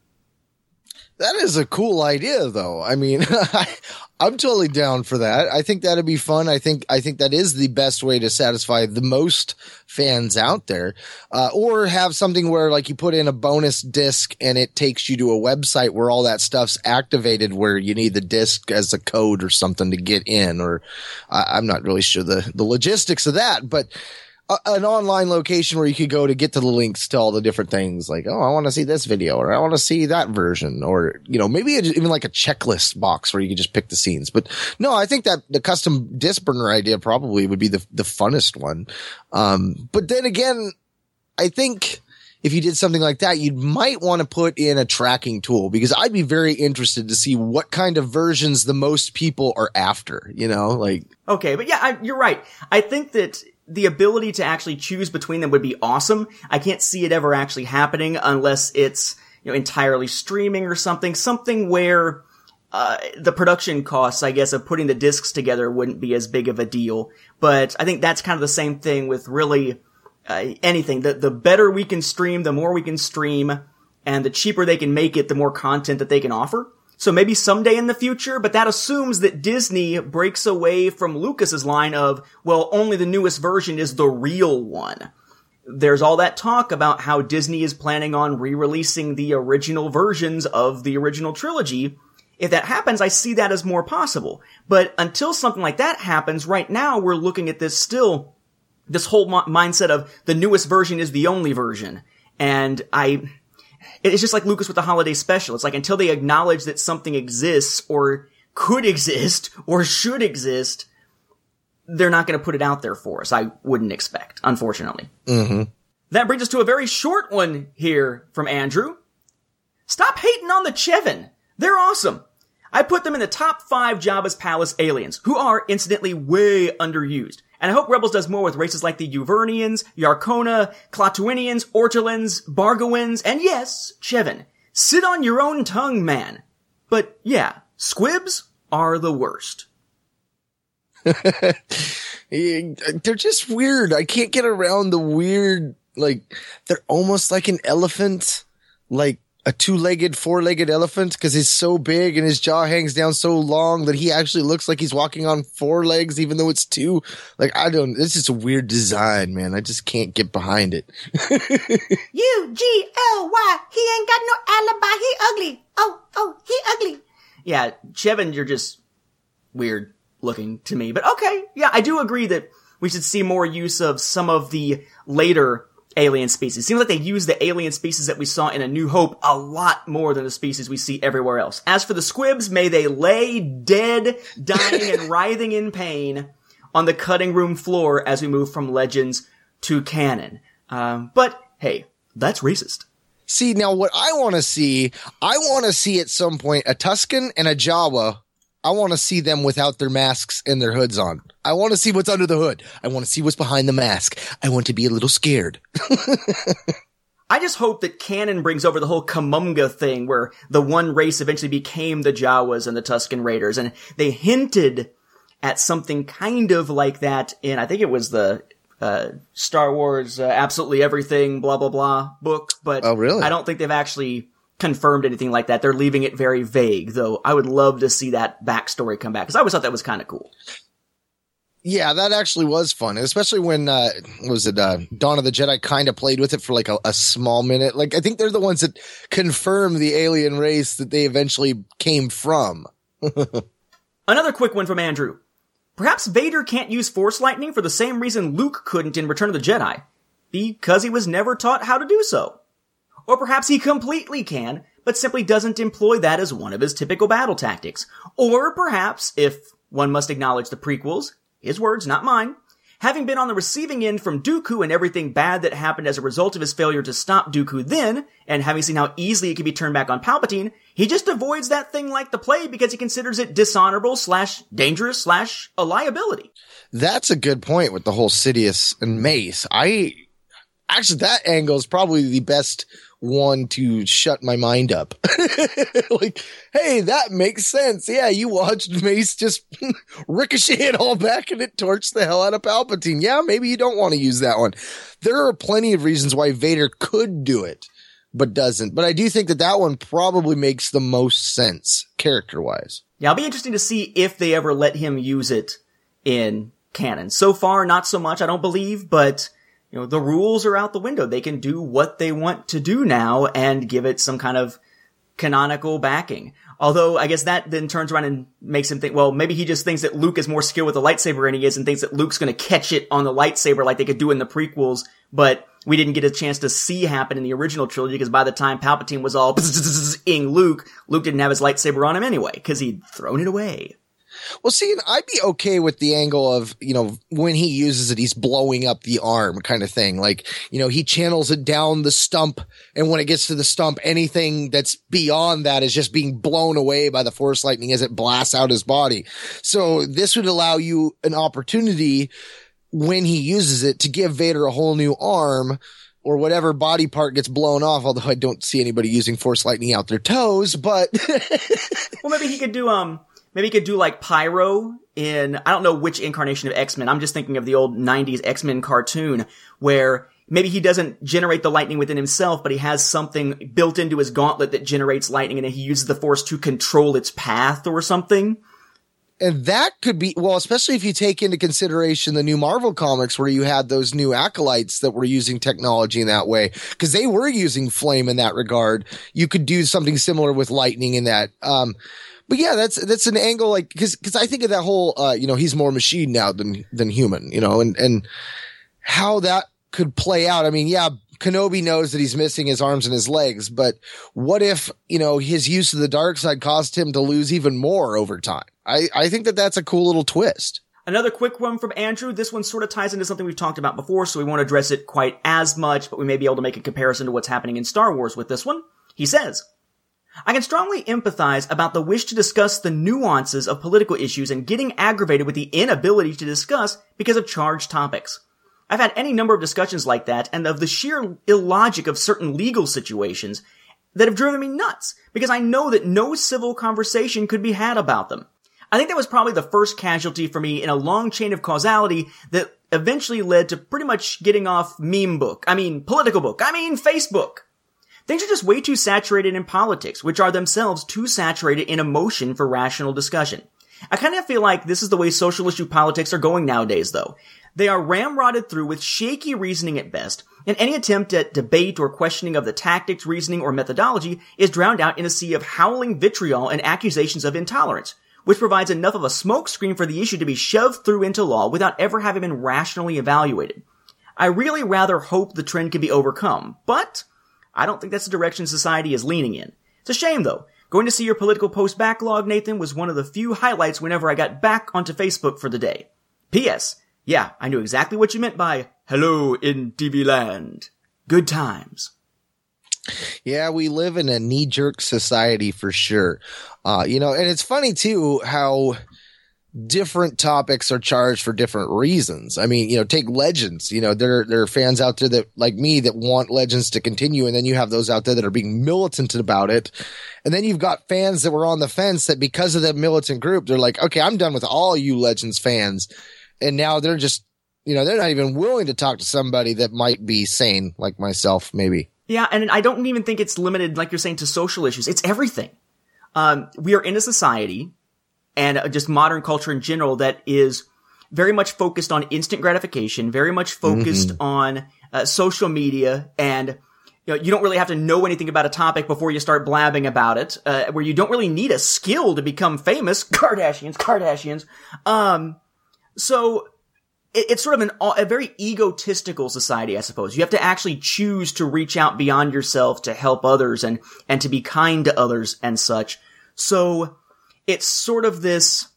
That is a cool idea, though. I mean, I'm totally down for that. I think that'd be fun. I think I think that is the best way to satisfy the most fans out there. Uh, or have something where like you put in a bonus disc and it takes you to a website where all that stuff's activated, where you need the disc as a code or something to get in. Or I, I'm not really sure the the logistics of that, but an online location where you could go to get to the links to all the different things like, oh, I want to see this video or I want to see that version or, you know, maybe even like a checklist box where you could just pick the scenes. But no, I think that the custom disc burner idea probably would be the, the funnest one. Um, but then again, I think if you did something like that, you might want to put in a tracking tool because I'd be very interested to see what kind of versions the most people are after, you know, like. Okay, but yeah, I, you're right. I think that the ability to actually choose between them would be awesome. I can't see it ever actually happening unless it's, you know, entirely streaming or something, something where, uh, the production costs, I guess, of putting the discs together wouldn't be as big of a deal. But I think that's kind of the same thing with really, uh, anything. The, the better we can stream, the more we can stream, and the cheaper they can make it, the more content that they can offer. So maybe someday in the future, but that assumes that Disney breaks away from Lucas's line of, well, only the newest version is the real one. There's all that talk about how Disney is planning on re-releasing the original versions of the original trilogy. If that happens, I see that as more possible. But until something like that happens, right now we're looking at this still, this whole mindset of the newest version is the only version. And I, it's just like Lucas with the holiday special. It's like until they acknowledge that something exists or could exist or should exist, they're not going to put it out there for us. I wouldn't expect, unfortunately. Mm-hmm. That brings us to a very short one here from Andrew. Stop hating on the Chevin. They're awesome. I put them in the top five Jabba's Palace aliens, who are, incidentally, way underused. And I hope Rebels does more with races like the Uvernians, Yarkora, Klatooinians, Ortolans, Bargowens, and yes, Chevin. Sit on your own tongue, man. But yeah, squibs are the worst. they're just weird. I can't get around the weird, like, they're almost like an elephant. Like, a two-legged, four-legged elephant because he's so big and his jaw hangs down so long that he actually looks like he's walking on four legs, even though it's two. Like I don't. It's just a weird design, man. I just can't get behind it. U G L Y. He ain't got no alibi. He ugly. Oh, oh, he ugly. Yeah, Chevin, you're just weird looking to me. But okay, yeah, I do agree that we should see more use of some of the later alien species. Seems like they use the alien species that we saw in A New Hope a lot more than the species we see everywhere else. As for the squibs, may they lay dead, dying, and writhing in pain on the cutting room floor as we move from legends to canon. Um, but hey, that's racist. See, now what I want to see, I want to see at some point a Tusken and a Jawa I want to see them without their masks and their hoods on. I want to see what's under the hood. I want to see what's behind the mask. I want to be a little scared. I just hope that canon brings over the whole Kumumgah thing where the one race eventually became the Jawas and the Tusken Raiders and they hinted at something kind of like that in, I think it was the uh, Star Wars, uh, absolutely everything, blah blah blah book. But Oh, really? I don't think they've actually confirmed anything like that. They're leaving it very vague, though. I would love to see that backstory come back because I always thought that was kind of cool. Yeah, that actually was fun, especially when uh, what was it uh, Dawn of the Jedi kind of played with it for like a, a small minute. Like I think they're the ones that confirm the alien race that they eventually came from. Another quick one from Andrew. Perhaps Vader can't use Force lightning for the same reason Luke couldn't in Return of the Jedi. Because he was never taught how to do so. Or perhaps he completely can, but simply doesn't employ that as one of his typical battle tactics. Or perhaps, if one must acknowledge the prequels, his words, not mine, having been on the receiving end from Dooku and everything bad that happened as a result of his failure to stop Dooku then, and having seen how easily it could be turned back on Palpatine, he just avoids that thing like the plague because he considers it dishonorable slash dangerous slash a liability. That's a good point with the whole Sidious and Mace. I actually that angle is probably the best one to shut my mind up. like, hey, that makes sense. Yeah, you watched Mace just ricochet it all back and it torched the hell out of Palpatine. Yeah, maybe you don't want to use that one. There are plenty of reasons why Vader could do it, but doesn't. But I do think that that one probably makes the most sense character wise. Yeah, it'll be interesting to see if they ever let him use it in canon. So far, not so much, I don't believe, but you know, the rules are out the window. They can do what they want to do now and give it some kind of canonical backing. Although I guess that then turns around and makes him think, well, maybe he just thinks that Luke is more skilled with the lightsaber than he is and thinks that Luke's going to catch it on the lightsaber like they could do in the prequels, but we didn't get a chance to see happen in the original trilogy because by the time Palpatine was all ing Luke, Luke didn't have his lightsaber on him anyway because he'd thrown it away. Well, see, and I'd be okay with the angle of, you know, when he uses it, he's blowing up the arm kind of thing. Like, you know, he channels it down the stump. And when it gets to the stump, anything that's beyond that is just being blown away by the force lightning as it blasts out his body. So this would allow you an opportunity when he uses it to give Vader a whole new arm or whatever body part gets blown off. Although I don't see anybody using force lightning out their toes, but Well, maybe he could do, um, maybe he could do like Pyro in, I don't know which incarnation of X-Men. I'm just thinking of the old 90s X-Men cartoon where maybe he doesn't generate the lightning within himself, but he has something built into his gauntlet that generates lightning and he uses the force to control its path or something. And that could be, well, especially if you take into consideration the new Marvel comics where you had those new acolytes that were using technology in that way, because they were using flame in that regard. You could do something similar with lightning in that. Um, but yeah, that's, that's an angle like, cause, cause I think of that whole, uh, you know, he's more machine now than, than human, you know, and, and how that could play out. I mean, yeah, Kenobi knows that he's missing his arms and his legs, but what if, you know, his use of the dark side caused him to lose even more over time? I, I think that that's a cool little twist. Another quick one from Andrew. This one sort of ties into something we've talked about before, so we won't address it quite as much, but we may be able to make a comparison to what's happening in Star Wars with this one. He says, I can strongly empathize about the wish to discuss the nuances of political issues and getting aggravated with the inability to discuss because of charged topics. I've had any number of discussions like that and of the sheer illogic of certain legal situations that have driven me nuts because I know that no civil conversation could be had about them. I think that was probably the first casualty for me in a long chain of causality that eventually led to pretty much getting off meme book. I mean, political book. I mean, Facebook. Things are just way too saturated in politics, which are themselves too saturated in emotion for rational discussion. I kind of feel like this is the way social issue politics are going nowadays, though. They are ramrodded through with shaky reasoning at best, and any attempt at debate or questioning of the tactics, reasoning, or methodology is drowned out in a sea of howling vitriol and accusations of intolerance, which provides enough of a smokescreen for the issue to be shoved through into law without ever having been rationally evaluated. I really rather hope the trend can be overcome, but I don't think that's the direction society is leaning in. It's a shame though. Going to see your political post backlog, Nathan, was one of the few highlights whenever I got back onto Facebook for the day. P.S. Yeah, I knew exactly what you meant by hello in TV land. Good times. Yeah, we live in a knee jerk society for sure. Uh, you know, and it's funny too how different topics are charged for different reasons. I mean, you know, take legends, you know, there, there are fans out there that like me that want legends to continue. And then you have those out there that are being militant about it. And then you've got fans that were on the fence that because of that militant group, they're like, okay, I'm done with all you legends fans. And now they're just You know, they're not even willing to talk to somebody that might be sane, like myself, maybe. Yeah, and I don't even think it's limited, like you're saying, to social issues. It's everything. Um, we are in a society and uh, just modern culture in general that is very much focused on instant gratification, very much focused Mm-hmm. on uh, social media, and you know you don't really have to know anything about a topic before you start blabbing about it. Uh, where you don't really need a skill to become famous. Kardashians, Kardashians. Um, so it- it's sort of an a very egotistical society, I suppose. You have to actually choose to reach out beyond yourself to help others and and to be kind to others and such. So it's sort of this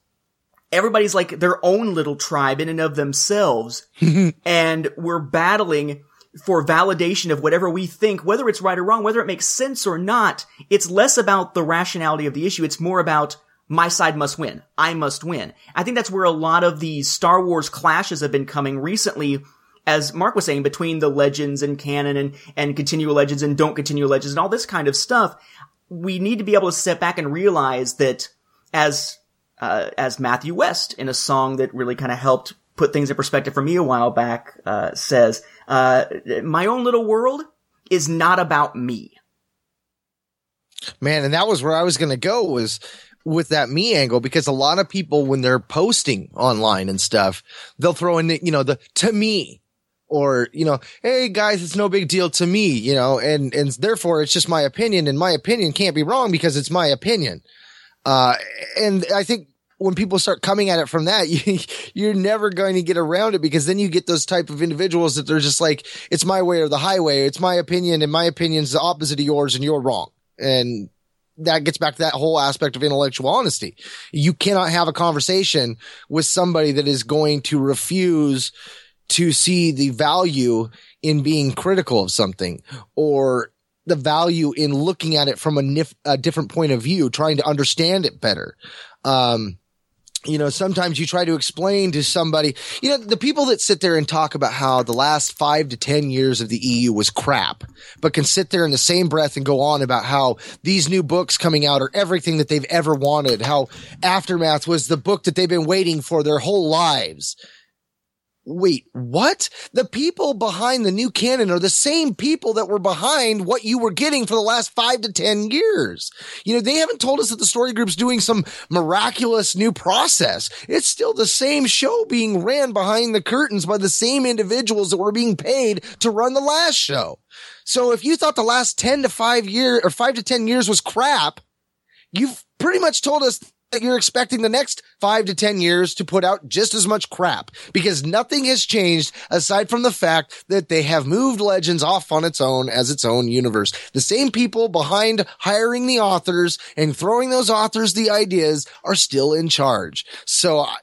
everybody's like their own little tribe in and of themselves and we're battling for validation of whatever we think whether it's right or wrong whether it makes sense or not it's less about the rationality of the issue it's more about my side must win i must win. I think that's where a lot of the star wars clashes have been coming recently as mark was saying between the legends and canon and and continual legends and don't continue legends and all this kind of stuff we need to be able to step back and realize that as uh, as Matthew West in a song that really kind of helped put things in perspective for me a while back uh, says, uh, "My own little world is not about me." Man, and that was where I was going to go was with that me angle because a lot of people when they're posting online and stuff, they'll throw in the, you know, the to me or, you know, hey guys, it's no big deal to me, you know, and and therefore it's just my opinion and my opinion can't be wrong because it's my opinion. Uh and I think when people start coming at it from that, you, you're never going to get around it because then you get those type of individuals that they're just like, it's my way or the highway. It's my opinion and my opinion's the opposite of yours and you're wrong. And that gets back to that whole aspect of intellectual honesty. You cannot have a conversation with somebody that is going to refuse to see the value in being critical of something or the value in looking at it from a, nif- a different point of view, trying to understand it better. Um, you know, sometimes you try to explain to somebody, you know, the people that sit there and talk about how the last five to 10 years of the EU was crap, but can sit there in the same breath and go on about how these new books coming out are everything that they've ever wanted, how Aftermath was the book that they've been waiting for their whole lives. Wait, what? The people behind the new canon are the same people that were behind what you were getting for the last five to 10 years. You know, they haven't told us that the story group's doing some miraculous new process. It's still the same show being ran behind the curtains by the same individuals that were being paid to run the last show. So if you thought the last 10 to 5 year or 5 to 10 years was crap, you've pretty much told us you're expecting the next five to 10 years to put out just as much crap because nothing has changed aside from the fact that they have moved Legends off on its own as its own universe. The same people behind hiring the authors and throwing those authors the ideas are still in charge. So uh,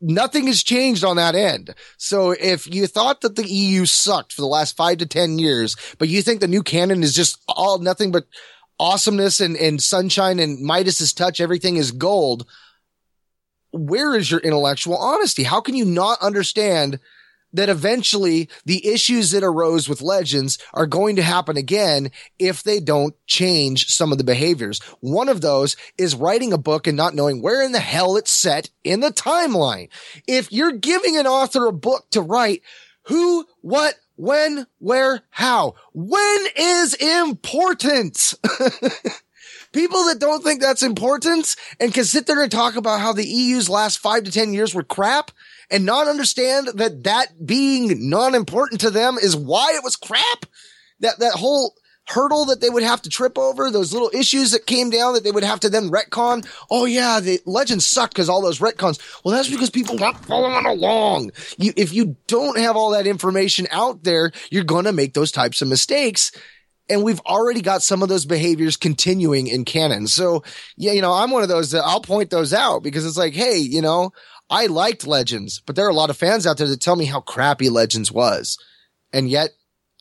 nothing has changed on that end. So if you thought that the EU sucked for the last five to 10 years, but you think the new canon is just all nothing but awesomeness and, and sunshine and Midas's touch, everything is gold. Where is your intellectual honesty? How can you not understand that eventually the issues that arose with legends are going to happen again if they don't change some of the behaviors. One of those is writing a book and not knowing where in the hell it's set in the timeline. If you're giving an author a book to write, who, what, when, where, how, when is important. People that don't think that's important and can sit there and talk about how the EU's last five to 10 years were crap and not understand that that being non-important to them is why it was crap. That, that whole hurdle that they would have to trip over, those little issues that came down that they would have to then retcon. Oh yeah, the legends sucked because all those retcons. Well, that's because people weren't following along. You, if you don't have all that information out there, you're going to make those types of mistakes. And we've already got some of those behaviors continuing in canon. So, yeah, you know, I'm one of those that I'll point those out because it's like, hey, you know, I liked Legends, but there are a lot of fans out there that tell me how crappy Legends was. And yet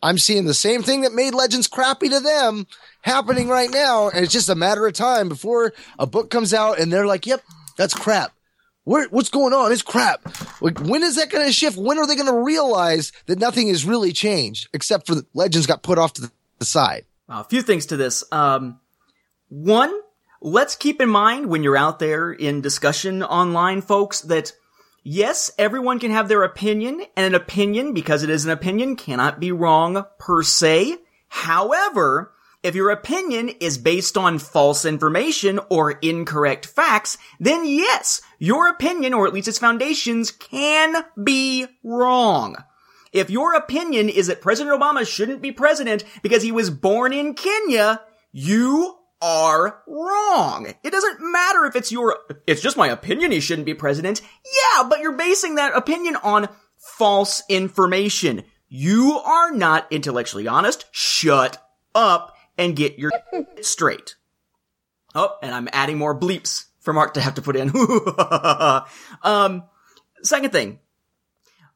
I'm seeing the same thing that made Legends crappy to them happening right now. And it's just a matter of time before a book comes out and they're like, yep, that's crap. Where, what's going on? It's crap. Like, when is that going to shift? When are they going to realize that nothing has really changed except for Legends got put off to the, side? A few things to this. Um, one, let's keep in mind when you're out there in discussion online, folks, that Yes, everyone can have their opinion, and an opinion, because it is an opinion, cannot be wrong per se. However, if your opinion is based on false information or incorrect facts, then yes, your opinion, or at least its foundations, can be wrong. If your opinion is that President Obama shouldn't be president because he was born in Kenya, you are wrong. It doesn't matter if it's your, it's just my opinion he shouldn't be president. Yeah, but you're basing that opinion on false information. You are not intellectually honest. Shut up and get your straight. Oh, and I'm adding more bleeps for Mark to have to put in. um, second thing.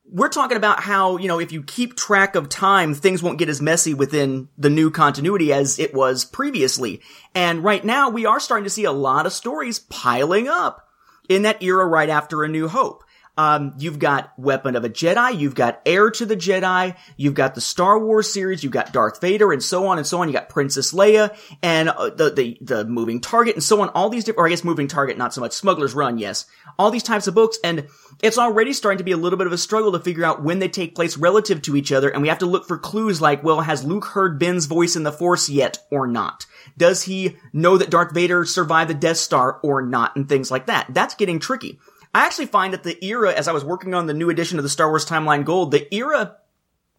We're talking about how, you know, if you keep track of time, things won't get as messy within the new continuity as it was previously. And right now, we are starting to see a lot of stories piling up in that era right after A New Hope. Um, you've got Weapon of a Jedi, you've got Heir to the Jedi, you've got the Star Wars series, you've got Darth Vader, and so on and so on. You got Princess Leia and uh, the the the Moving Target, and so on. All these different, or I guess Moving Target, not so much. Smuggler's Run, yes. All these types of books, and it's already starting to be a little bit of a struggle to figure out when they take place relative to each other, and we have to look for clues like, well, has Luke heard Ben's voice in the Force yet, or not? Does he know that Darth Vader survived the Death Star or not, and things like that? That's getting tricky. I actually find that the era, as I was working on the new edition of the Star Wars Timeline Gold, the era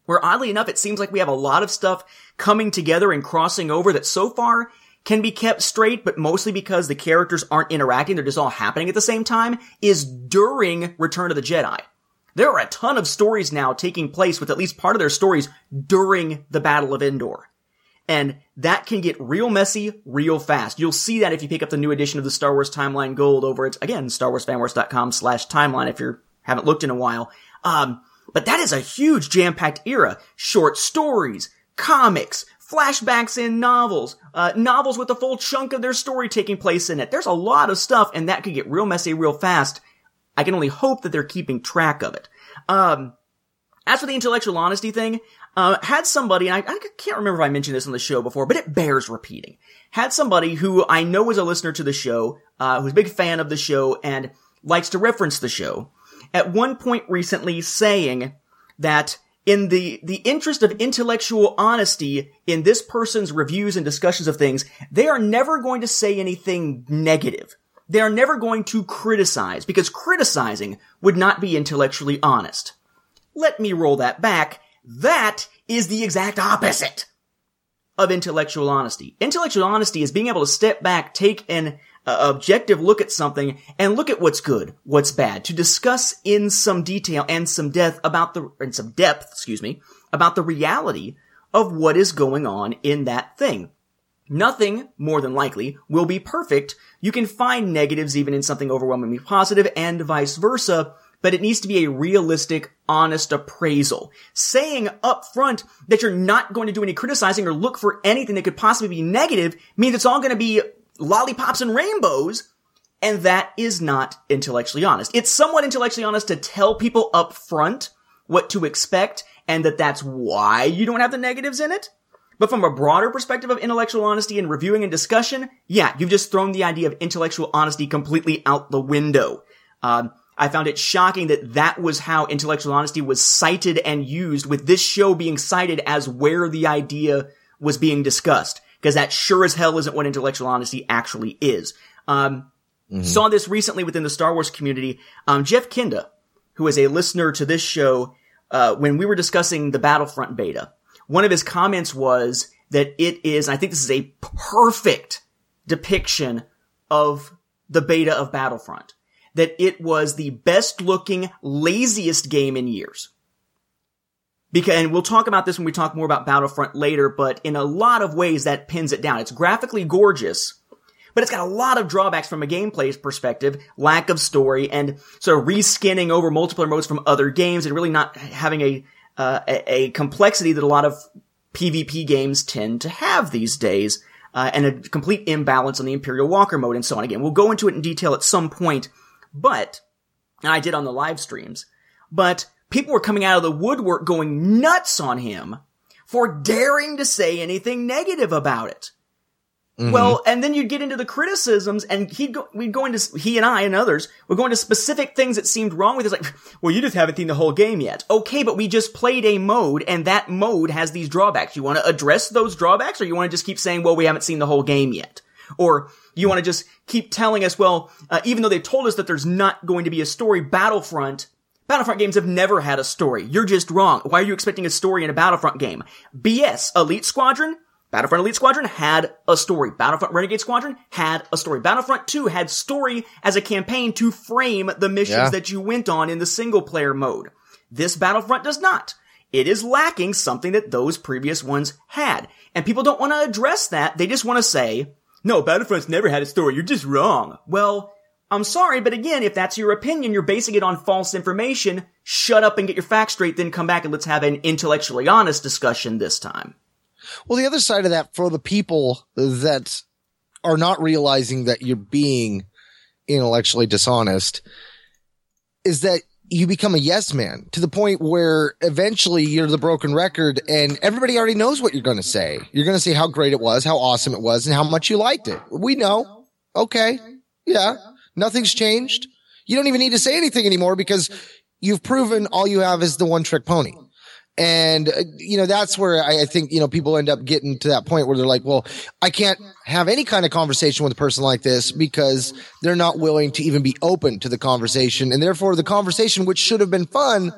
where oddly enough, it seems like we have a lot of stuff coming together and crossing over that so far can be kept straight, but mostly because the characters aren't interacting, they're just all happening at the same time, is during Return of the Jedi. There are a ton of stories now taking place with at least part of their stories during the Battle of Endor. And that can get real messy real fast. You'll see that if you pick up the new edition of the Star Wars Timeline Gold over at, again, StarWarsFanWorks.com slash timeline if you haven't looked in a while. Um, but that is a huge jam-packed era. Short stories, comics, flashbacks in novels, uh, novels with a full chunk of their story taking place in it. There's a lot of stuff and that could get real messy real fast. I can only hope that they're keeping track of it. Um, as for the intellectual honesty thing, uh, had somebody, I, I can't remember if I mentioned this on the show before, but it bears repeating. Had somebody who I know is a listener to the show, uh, who's a big fan of the show and likes to reference the show, at one point recently saying that in the, the interest of intellectual honesty in this person's reviews and discussions of things, they are never going to say anything negative. They are never going to criticize because criticizing would not be intellectually honest. Let me roll that back that is the exact opposite of intellectual honesty. Intellectual honesty is being able to step back, take an uh, objective look at something and look at what's good, what's bad, to discuss in some detail and some depth about the, in some depth, excuse me, about the reality of what is going on in that thing. Nothing, more than likely, will be perfect. You can find negatives even in something overwhelmingly positive and vice versa, but it needs to be a realistic, honest appraisal. Saying up front that you're not going to do any criticizing or look for anything that could possibly be negative means it's all going to be lollipops and rainbows. And that is not intellectually honest. It's somewhat intellectually honest to tell people up front what to expect and that that's why you don't have the negatives in it. But from a broader perspective of intellectual honesty and reviewing and discussion, yeah, you've just thrown the idea of intellectual honesty completely out the window. Um, I found it shocking that that was how intellectual honesty was cited and used with this show being cited as where the idea was being discussed. Because that sure as hell isn't what intellectual honesty actually is. Um, mm-hmm. saw this recently within the Star Wars community. Um, Jeff Kinda, who is a listener to this show, uh, when we were discussing the Battlefront beta, one of his comments was that it is, I think this is a perfect depiction of the beta of Battlefront that it was the best looking, laziest game in years. Because, and we'll talk about this when we talk more about Battlefront later, but in a lot of ways that pins it down. It's graphically gorgeous, but it's got a lot of drawbacks from a gameplay perspective, lack of story, and sort of reskinning over multiplayer modes from other games, and really not having a, uh, a, complexity that a lot of PvP games tend to have these days, uh, and a complete imbalance on the Imperial Walker mode and so on. Again, we'll go into it in detail at some point, but, and I did on the live streams, but people were coming out of the woodwork going nuts on him for daring to say anything negative about it. Mm-hmm. Well, and then you'd get into the criticisms, and he'd go, we'd go into, he and I and others would go into specific things that seemed wrong with it. It's like, well, you just haven't seen the whole game yet. Okay, but we just played a mode, and that mode has these drawbacks. You want to address those drawbacks, or you want to just keep saying, well, we haven't seen the whole game yet? Or you want to just keep telling us, well, uh, even though they told us that there's not going to be a story, Battlefront, Battlefront games have never had a story. You're just wrong. Why are you expecting a story in a Battlefront game? BS. Elite Squadron? Battlefront Elite Squadron had a story. Battlefront Renegade Squadron had a story. Battlefront 2 had story as a campaign to frame the missions Yeah. that you went on in the single player mode. This Battlefront does not. It is lacking something that those previous ones had. And people don't want to address that. They just want to say, no, Battlefront's never had a story. You're just wrong. Well, I'm sorry, but again, if that's your opinion, you're basing it on false information. Shut up and get your facts straight, then come back and let's have an intellectually honest discussion this time. Well, the other side of that for the people that are not realizing that you're being intellectually dishonest is that you become a yes man to the point where eventually you're the broken record and everybody already knows what you're going to say. You're going to say how great it was, how awesome it was, and how much you liked it. We know. Okay. Yeah. Nothing's changed. You don't even need to say anything anymore because you've proven all you have is the one trick pony. And, uh, you know, that's where I, I think, you know, people end up getting to that point where they're like, well, I can't have any kind of conversation with a person like this because they're not willing to even be open to the conversation. And therefore the conversation, which should have been fun,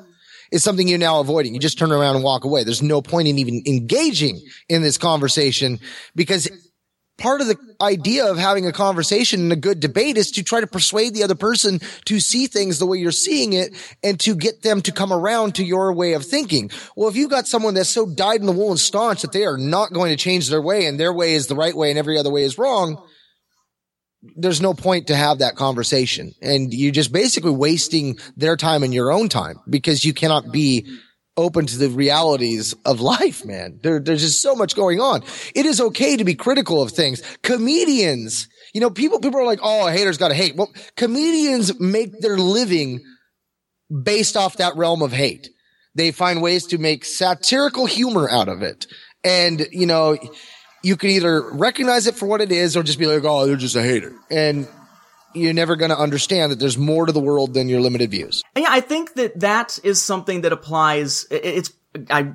is something you're now avoiding. You just turn around and walk away. There's no point in even engaging in this conversation because part of the idea of having a conversation and a good debate is to try to persuade the other person to see things the way you're seeing it and to get them to come around to your way of thinking. Well, if you've got someone that's so dyed in the wool and staunch that they are not going to change their way and their way is the right way and every other way is wrong, there's no point to have that conversation. And you're just basically wasting their time and your own time because you cannot be open to the realities of life, man. There, there's just so much going on. It is okay to be critical of things. Comedians, you know, people, people are like, oh, hater's got to hate. Well, comedians make their living based off that realm of hate. They find ways to make satirical humor out of it. And, you know, you can either recognize it for what it is or just be like, oh, they're just a hater. And you're never going to understand that there's more to the world than your limited views. Yeah, I think that that is something that applies. It's I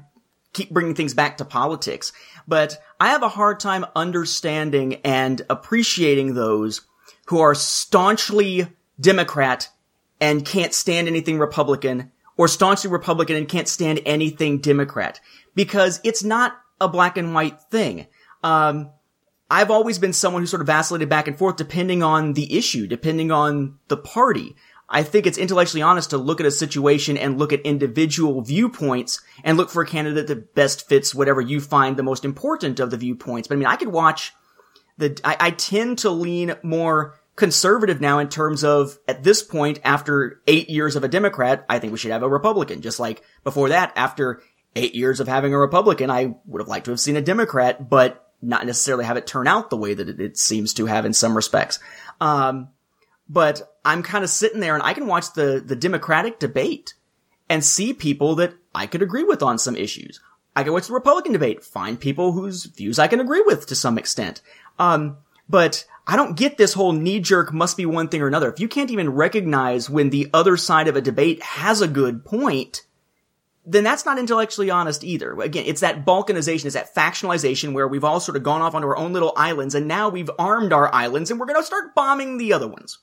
keep bringing things back to politics, but I have a hard time understanding and appreciating those who are staunchly Democrat and can't stand anything Republican, or staunchly Republican and can't stand anything Democrat, because it's not a black and white thing. Um, I've always been someone who sort of vacillated back and forth depending on the issue, depending on the party. I think it's intellectually honest to look at a situation and look at individual viewpoints and look for a candidate that best fits whatever you find the most important of the viewpoints. But I mean, I could watch the, I, I tend to lean more conservative now in terms of, at this point, after eight years of a Democrat, I think we should have a Republican. Just like before that, after eight years of having a Republican, I would have liked to have seen a Democrat, but not necessarily have it turn out the way that it, it seems to have in some respects. Um, but I'm kind of sitting there and I can watch the, the Democratic debate and see people that I could agree with on some issues. I can watch the Republican debate, find people whose views I can agree with to some extent. Um, but I don't get this whole knee jerk must be one thing or another. If you can't even recognize when the other side of a debate has a good point, then that's not intellectually honest either. Again, it's that balkanization, it's that factionalization where we've all sort of gone off onto our own little islands and now we've armed our islands and we're going to start bombing the other ones.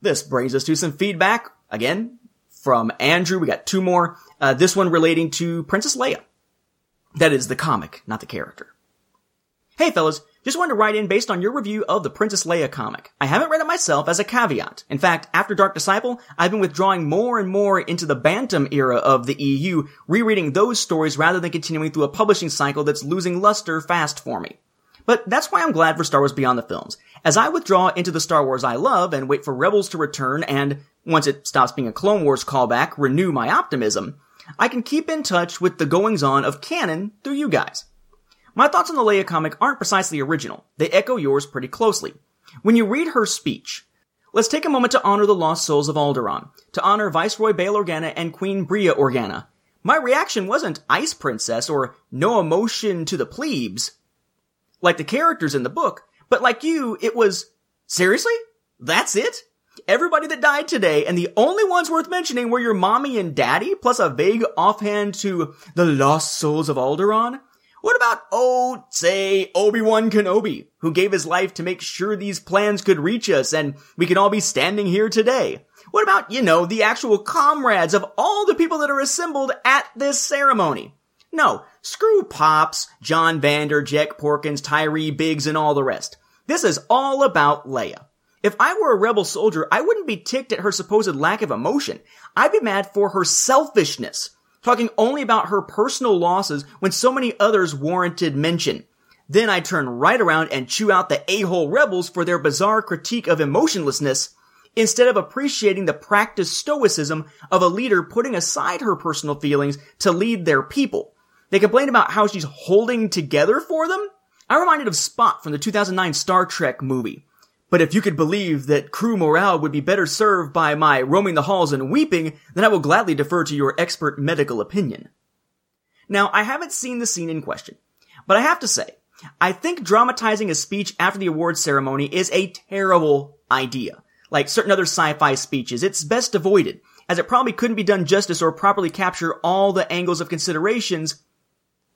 This brings us to some feedback, again, from Andrew. We got two more. Uh, this one relating to Princess Leia. That is the comic, not the character. Hey fellas, just wanted to write in based on your review of the Princess Leia comic. I haven't read it myself as a caveat. In fact, after Dark Disciple, I've been withdrawing more and more into the Bantam era of the EU, rereading those stories rather than continuing through a publishing cycle that's losing luster fast for me. But that's why I'm glad for Star Wars Beyond the Films. As I withdraw into the Star Wars I love and wait for Rebels to return and, once it stops being a Clone Wars callback, renew my optimism, I can keep in touch with the goings on of canon through you guys. My thoughts on the Leia comic aren't precisely original. They echo yours pretty closely. When you read her speech, let's take a moment to honor the lost souls of Alderaan, to honor Viceroy Bail Organa and Queen Breha Organa. My reaction wasn't Ice Princess or no emotion to the plebes. Like the characters in the book, But like you, it was, seriously? That's it? Everybody that died today, and the only ones worth mentioning were your mommy and daddy, plus a vague offhand to the lost souls of Alderaan? What about, oh, say, Obi-Wan Kenobi, who gave his life to make sure these plans could reach us and we can all be standing here today? What about, you know, the actual comrades of all the people that are assembled at this ceremony? No, screw Pops, Jon Vander, Jek Porkins, Tiree Biggs, and all the rest. This is all about Leia. If I were a rebel soldier, I wouldn't be ticked at her supposed lack of emotion. I'd be mad for her selfishness talking only about her personal losses when so many others warranted mention. Then I turn right around and chew out the a-hole rebels for their bizarre critique of emotionlessness instead of appreciating the practiced stoicism of a leader putting aside her personal feelings to lead their people. They complain about how she's holding together for them. I'm reminded of Spock from the 2009 Star Trek movie. But if you could believe that crew morale would be better served by my roaming the halls and weeping, then I will gladly defer to your expert medical opinion. Now, I haven't seen the scene in question, but I have to say, I think dramatizing a speech after the awards ceremony is a terrible idea. Like certain other sci-fi speeches, it's best avoided, as it probably couldn't be done justice or properly capture all the angles of considerations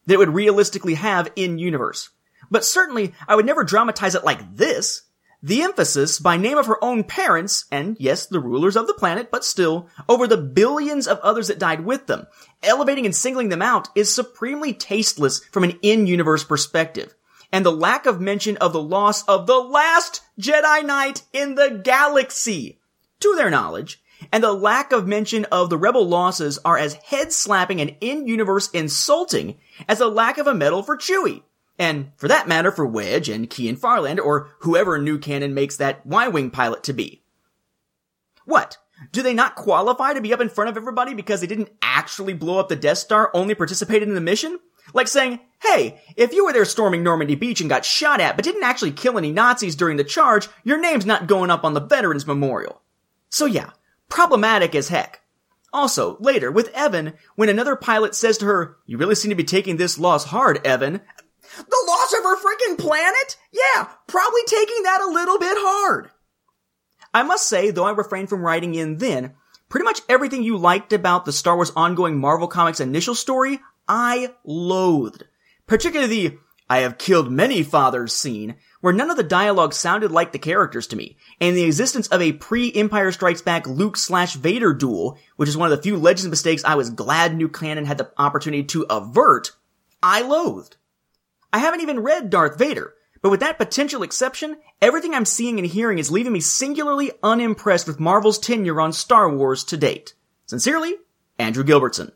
that it would realistically have in universe. But certainly, I would never dramatize it like this. The emphasis, by name of her own parents, and yes, the rulers of the planet, but still, over the billions of others that died with them, elevating and singling them out is supremely tasteless from an in-universe perspective. And the lack of mention of the loss of the last Jedi Knight in the galaxy, to their knowledge, and the lack of mention of the rebel losses are as head-slapping and in-universe insulting as the lack of a medal for Chewie. And for that matter, for Wedge and Keyan Farlander, or whoever new canon makes that Y-Wing pilot to be. What? Do they not qualify to be up in front of everybody because they didn't actually blow up the Death Star, only participated in the mission? Like saying, hey, if you were there storming Normandy Beach and got shot at but didn't actually kill any Nazis during the charge, your name's not going up on the Veterans Memorial. So yeah, problematic as heck. Also, later, with Evaan, when another pilot says to her, you really seem to be taking this loss hard, Evaan, the loss of her freaking planet? Yeah, probably taking that a little bit hard. I must say, though I refrained from writing in then, pretty much everything you liked about the Star Wars ongoing Marvel Comics initial story, I loathed. Particularly the I have killed many fathers scene, where none of the dialogue sounded like the characters to me, and the existence of a pre-Empire Strikes Back Luke slash Vader duel, which is one of the few Legends mistakes I was glad new canon had the opportunity to avert, I loathed. I haven't even read Darth Vader, but with that potential exception, everything I'm seeing and hearing is leaving me singularly unimpressed with Marvel's tenure on Star Wars to date. Sincerely, Andrew Gilbertson.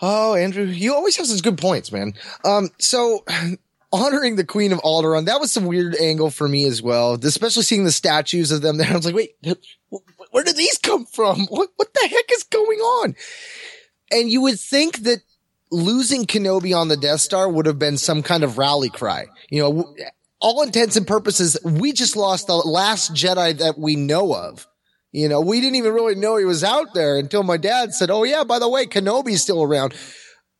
Oh, Andrew, you always have such good points, man. Um, so honoring the Queen of Alderaan, that was some weird angle for me as well. Especially seeing the statues of them there. I was like, wait, where did these come from? What, what the heck is going on? And you would think that losing Kenobi on the Death Star would have been some kind of rally cry. You know, all intents and purposes, we just lost the last Jedi that we know of. You know, we didn't even really know he was out there until my dad said, Oh yeah, by the way, Kenobi's still around.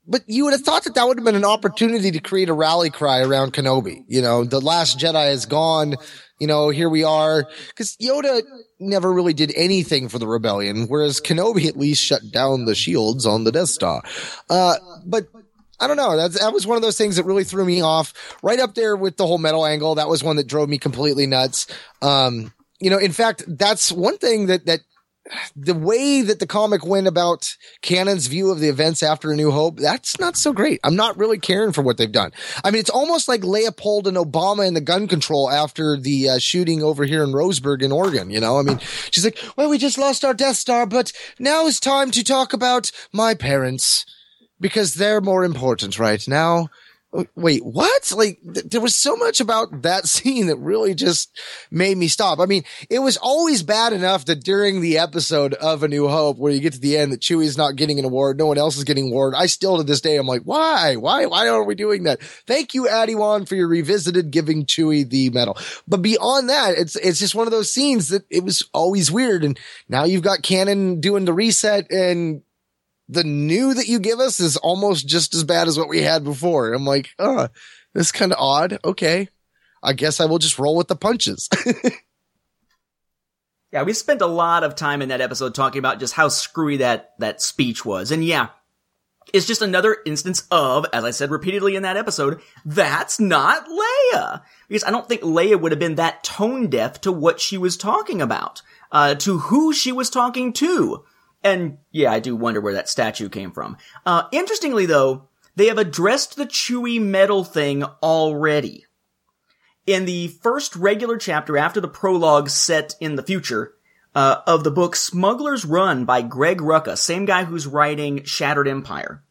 But you would have thought that that would have been an opportunity to create a rally cry around Kenobi. You know, the last Jedi is gone. You know, here we are. Cause Yoda never really did anything for the rebellion, whereas Kenobi at least shut down the shields on the Death Star. Uh, but I don't know. That's, that was one of those things that really threw me off right up there with the whole medal angle. That was one that drove me completely nuts. Um, you know, in fact, that's one thing that, that the way that the comic went about Canon's view of the events after A New Hope, that's not so great. I'm not really caring for what they've done. I mean, it's almost like Leopold and Obama and the gun control after the uh, shooting over here in Roseburg in Oregon. You know, I mean, she's like, well, we just lost our Death Star, but now it's time to talk about my parents because they're more important right now Uh, wait, what? Like, th- there was so much about that scene that really just made me stop. I mean, it was always bad enough that during the episode of A New Hope, where you get to the end that Chewie's not getting an award, no one else is getting award. I still to this day, I'm like, why? Why? Why are we doing that? Thank you, Addie Wan, for your revisited giving Chewie the medal. But beyond that, it's, it's just one of those scenes that it was always weird. And now you've got Canon doing the reset and the new that you give us is almost just as bad as what we had before. I'm like, oh, this is kind of odd. Okay. I guess I will just roll with the punches. Yeah, we spent a lot of time in that episode talking about just how screwy that, that speech was. And yeah, it's just another instance of, as I said repeatedly in that episode, that's not Leia. Because I don't think Leia would have been that tone deaf to what she was talking about, uh, to who she was talking to. And yeah, I do wonder where that statue came from. Uh, interestingly though, they have addressed the Chewie medal thing already. In the first regular chapter after the prologue set in the future, uh, of the book Smuggler's Run by Greg Rucka, same guy who's writing Shattered Empire.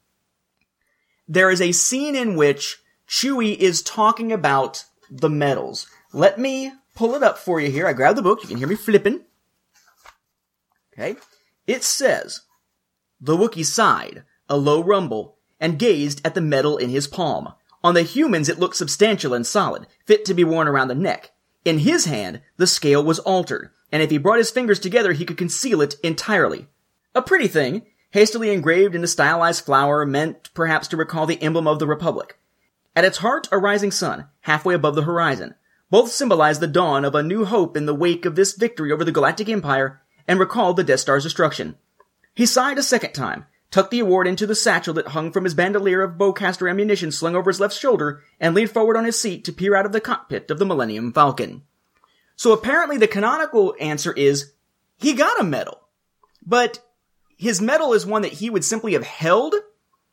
There is a scene in which Chewie is talking about the medals. Let me pull it up for you here. I grabbed the book. You can hear me flipping. Okay. It says, The Wookiee sighed, a low rumble, and gazed at the medal in his palm. On the humans, it looked substantial and solid, fit to be worn around the neck. In his hand, the scale was altered, and if he brought his fingers together, he could conceal it entirely. A pretty thing, hastily engraved in a stylized flower meant perhaps to recall the emblem of the Republic. At its heart, a rising sun, halfway above the horizon. Both symbolize the dawn of a new hope in the wake of this victory over the Galactic Empire and recalled the Death Star's destruction. He sighed a second time, tucked the award into the satchel that hung from his bandolier of bowcaster ammunition slung over his left shoulder, and leaned forward on his seat to peer out of the cockpit of the Millennium Falcon. So apparently the canonical answer is he got a medal. But his medal is one that he would simply have held.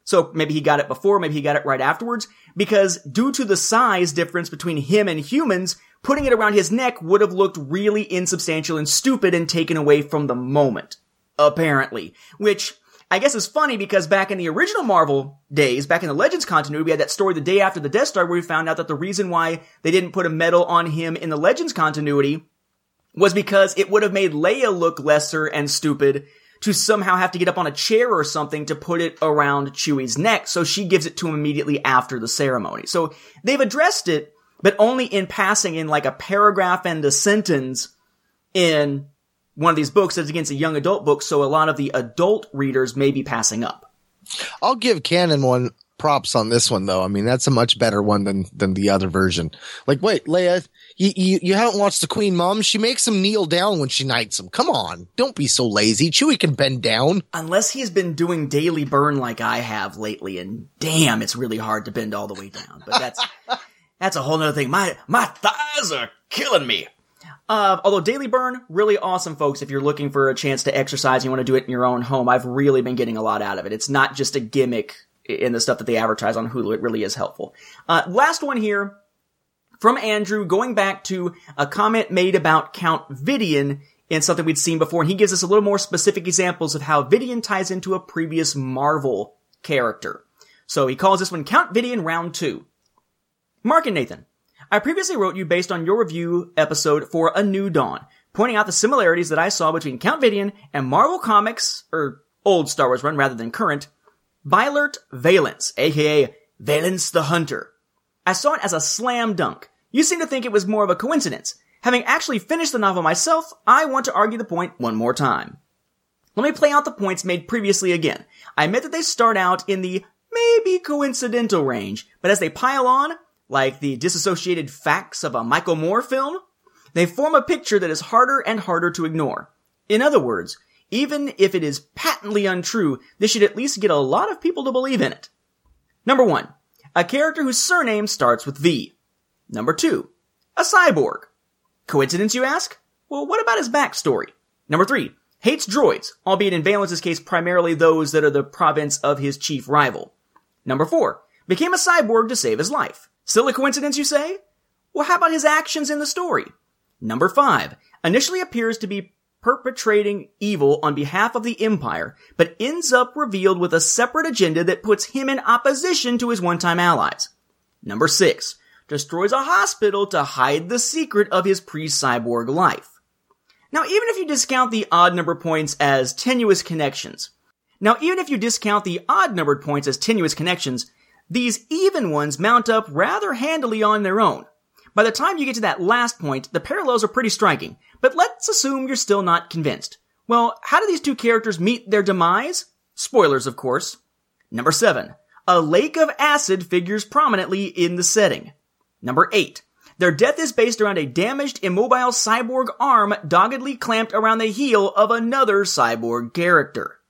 So maybe he got it before, maybe he got it right afterwards, because due to the size difference between him and humans, putting it around his neck would have looked really insubstantial and stupid and taken away from the moment. Apparently. Which, I guess is funny because back in the original Marvel days, back in the Legends continuity, we had that story the day after the Death Star where we found out that the reason why they didn't put a medal on him in the Legends continuity was because it would have made Leia look lesser and stupid to somehow have to get up on a chair or something to put it around Chewie's neck, so she gives it to him immediately after the ceremony. So they've addressed it, but only in passing in like a paragraph and a sentence in one of these books that's against a young adult book, so a lot of the adult readers may be passing up. I'll give Canon one props on this one though. I mean, that's a much better one than than the other version. Like, wait, Leia, you you, you haven't watched the Queen Mom? She makes him kneel down when she knights him. Come on, don't be so lazy. Chewie can bend down. Unless he's been doing daily burn like I have lately, and damn, it's really hard to bend all the way down. But that's that's a whole nother thing. My my thighs are killing me. Uh, although Daily Burn, really awesome, folks. If you're looking for a chance to exercise, and you want to do it in your own home. I've really been getting a lot out of it. It's not just a gimmick in the stuff that they advertise on Hulu. It really is helpful. Uh, last one here from Andrew, going back to a comment made about Count Vidian in something we'd seen before, and he gives us a little more specific examples of how Vidian ties into a previous Marvel character. So he calls this one Count Vidian Round 2. Mark and Nathan, I previously wrote you based on your review episode for A New Dawn, pointing out the similarities that I saw between Count Vidian and Marvel Comics, or old Star Wars run rather than current, Beilert Valence, aka Valence the Hunter. I saw it as a slam dunk. You seem to think it was more of a coincidence. Having actually finished the novel myself, I want to argue the point one more time. Let me play out the points made previously again. I admit that they start out in the maybe coincidental range, but as they pile on, like the disassociated facts of a Michael Moore film, they form a picture that is harder and harder to ignore. In other words, even if it is patently untrue, this should at least get a lot of people to believe in it. Number one, a character whose surname starts with V. Number two, a cyborg. Coincidence, you ask? Well, what about his backstory? Number three, hates droids, albeit in Valence's case primarily those that are the province of his chief rival. Number four, became a cyborg to save his life. Still a coincidence, you say? Well, how about his actions in the story? Number five, initially appears to be perpetrating evil on behalf of the Empire, but ends up revealed with a separate agenda that puts him in opposition to his one-time allies. Number six, destroys a hospital to hide the secret of his pre-cyborg life. Now, even if you discount the odd number points as tenuous connections, now even if you discount the odd numbered points as tenuous connections, these even ones mount up rather handily on their own. By the time you get to that last point, the parallels are pretty striking, but let's assume you're still not convinced. Well, how do these two characters meet their demise? Spoilers, of course. Number seven. A lake of acid figures prominently in the setting. Number 8. Their death is based around a damaged, immobile cyborg arm doggedly clamped around the heel of another cyborg character.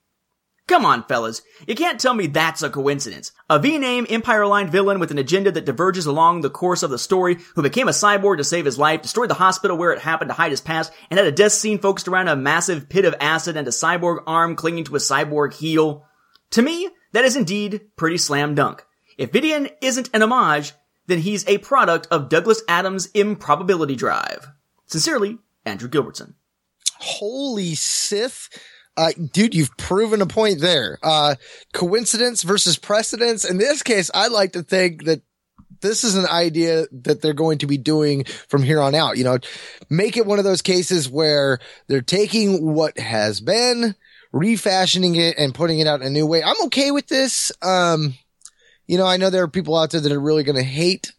Come on, fellas. You can't tell me that's a coincidence. A V-name, Empire-aligned villain with an agenda that diverges along the course of the story, who became a cyborg to save his life, destroyed the hospital where it happened to hide his past, and had a death scene focused around a massive pit of acid and a cyborg arm clinging to a cyborg heel. To me, that is indeed pretty slam dunk. If Vidian isn't an homage, then he's a product of Douglas Adams' improbability drive. Sincerely, Andrew Gilbertson. Holy Sith. Uh, dude, you've proven a point there. Uh, coincidence versus precedence. In this case, I like to think that this is an idea that they're going to be doing from here on out. You know, make it one of those cases where they're taking what has been, refashioning it and putting it out in a new way. I'm okay with this. Um, you know, I know there are people out there that are really going to hate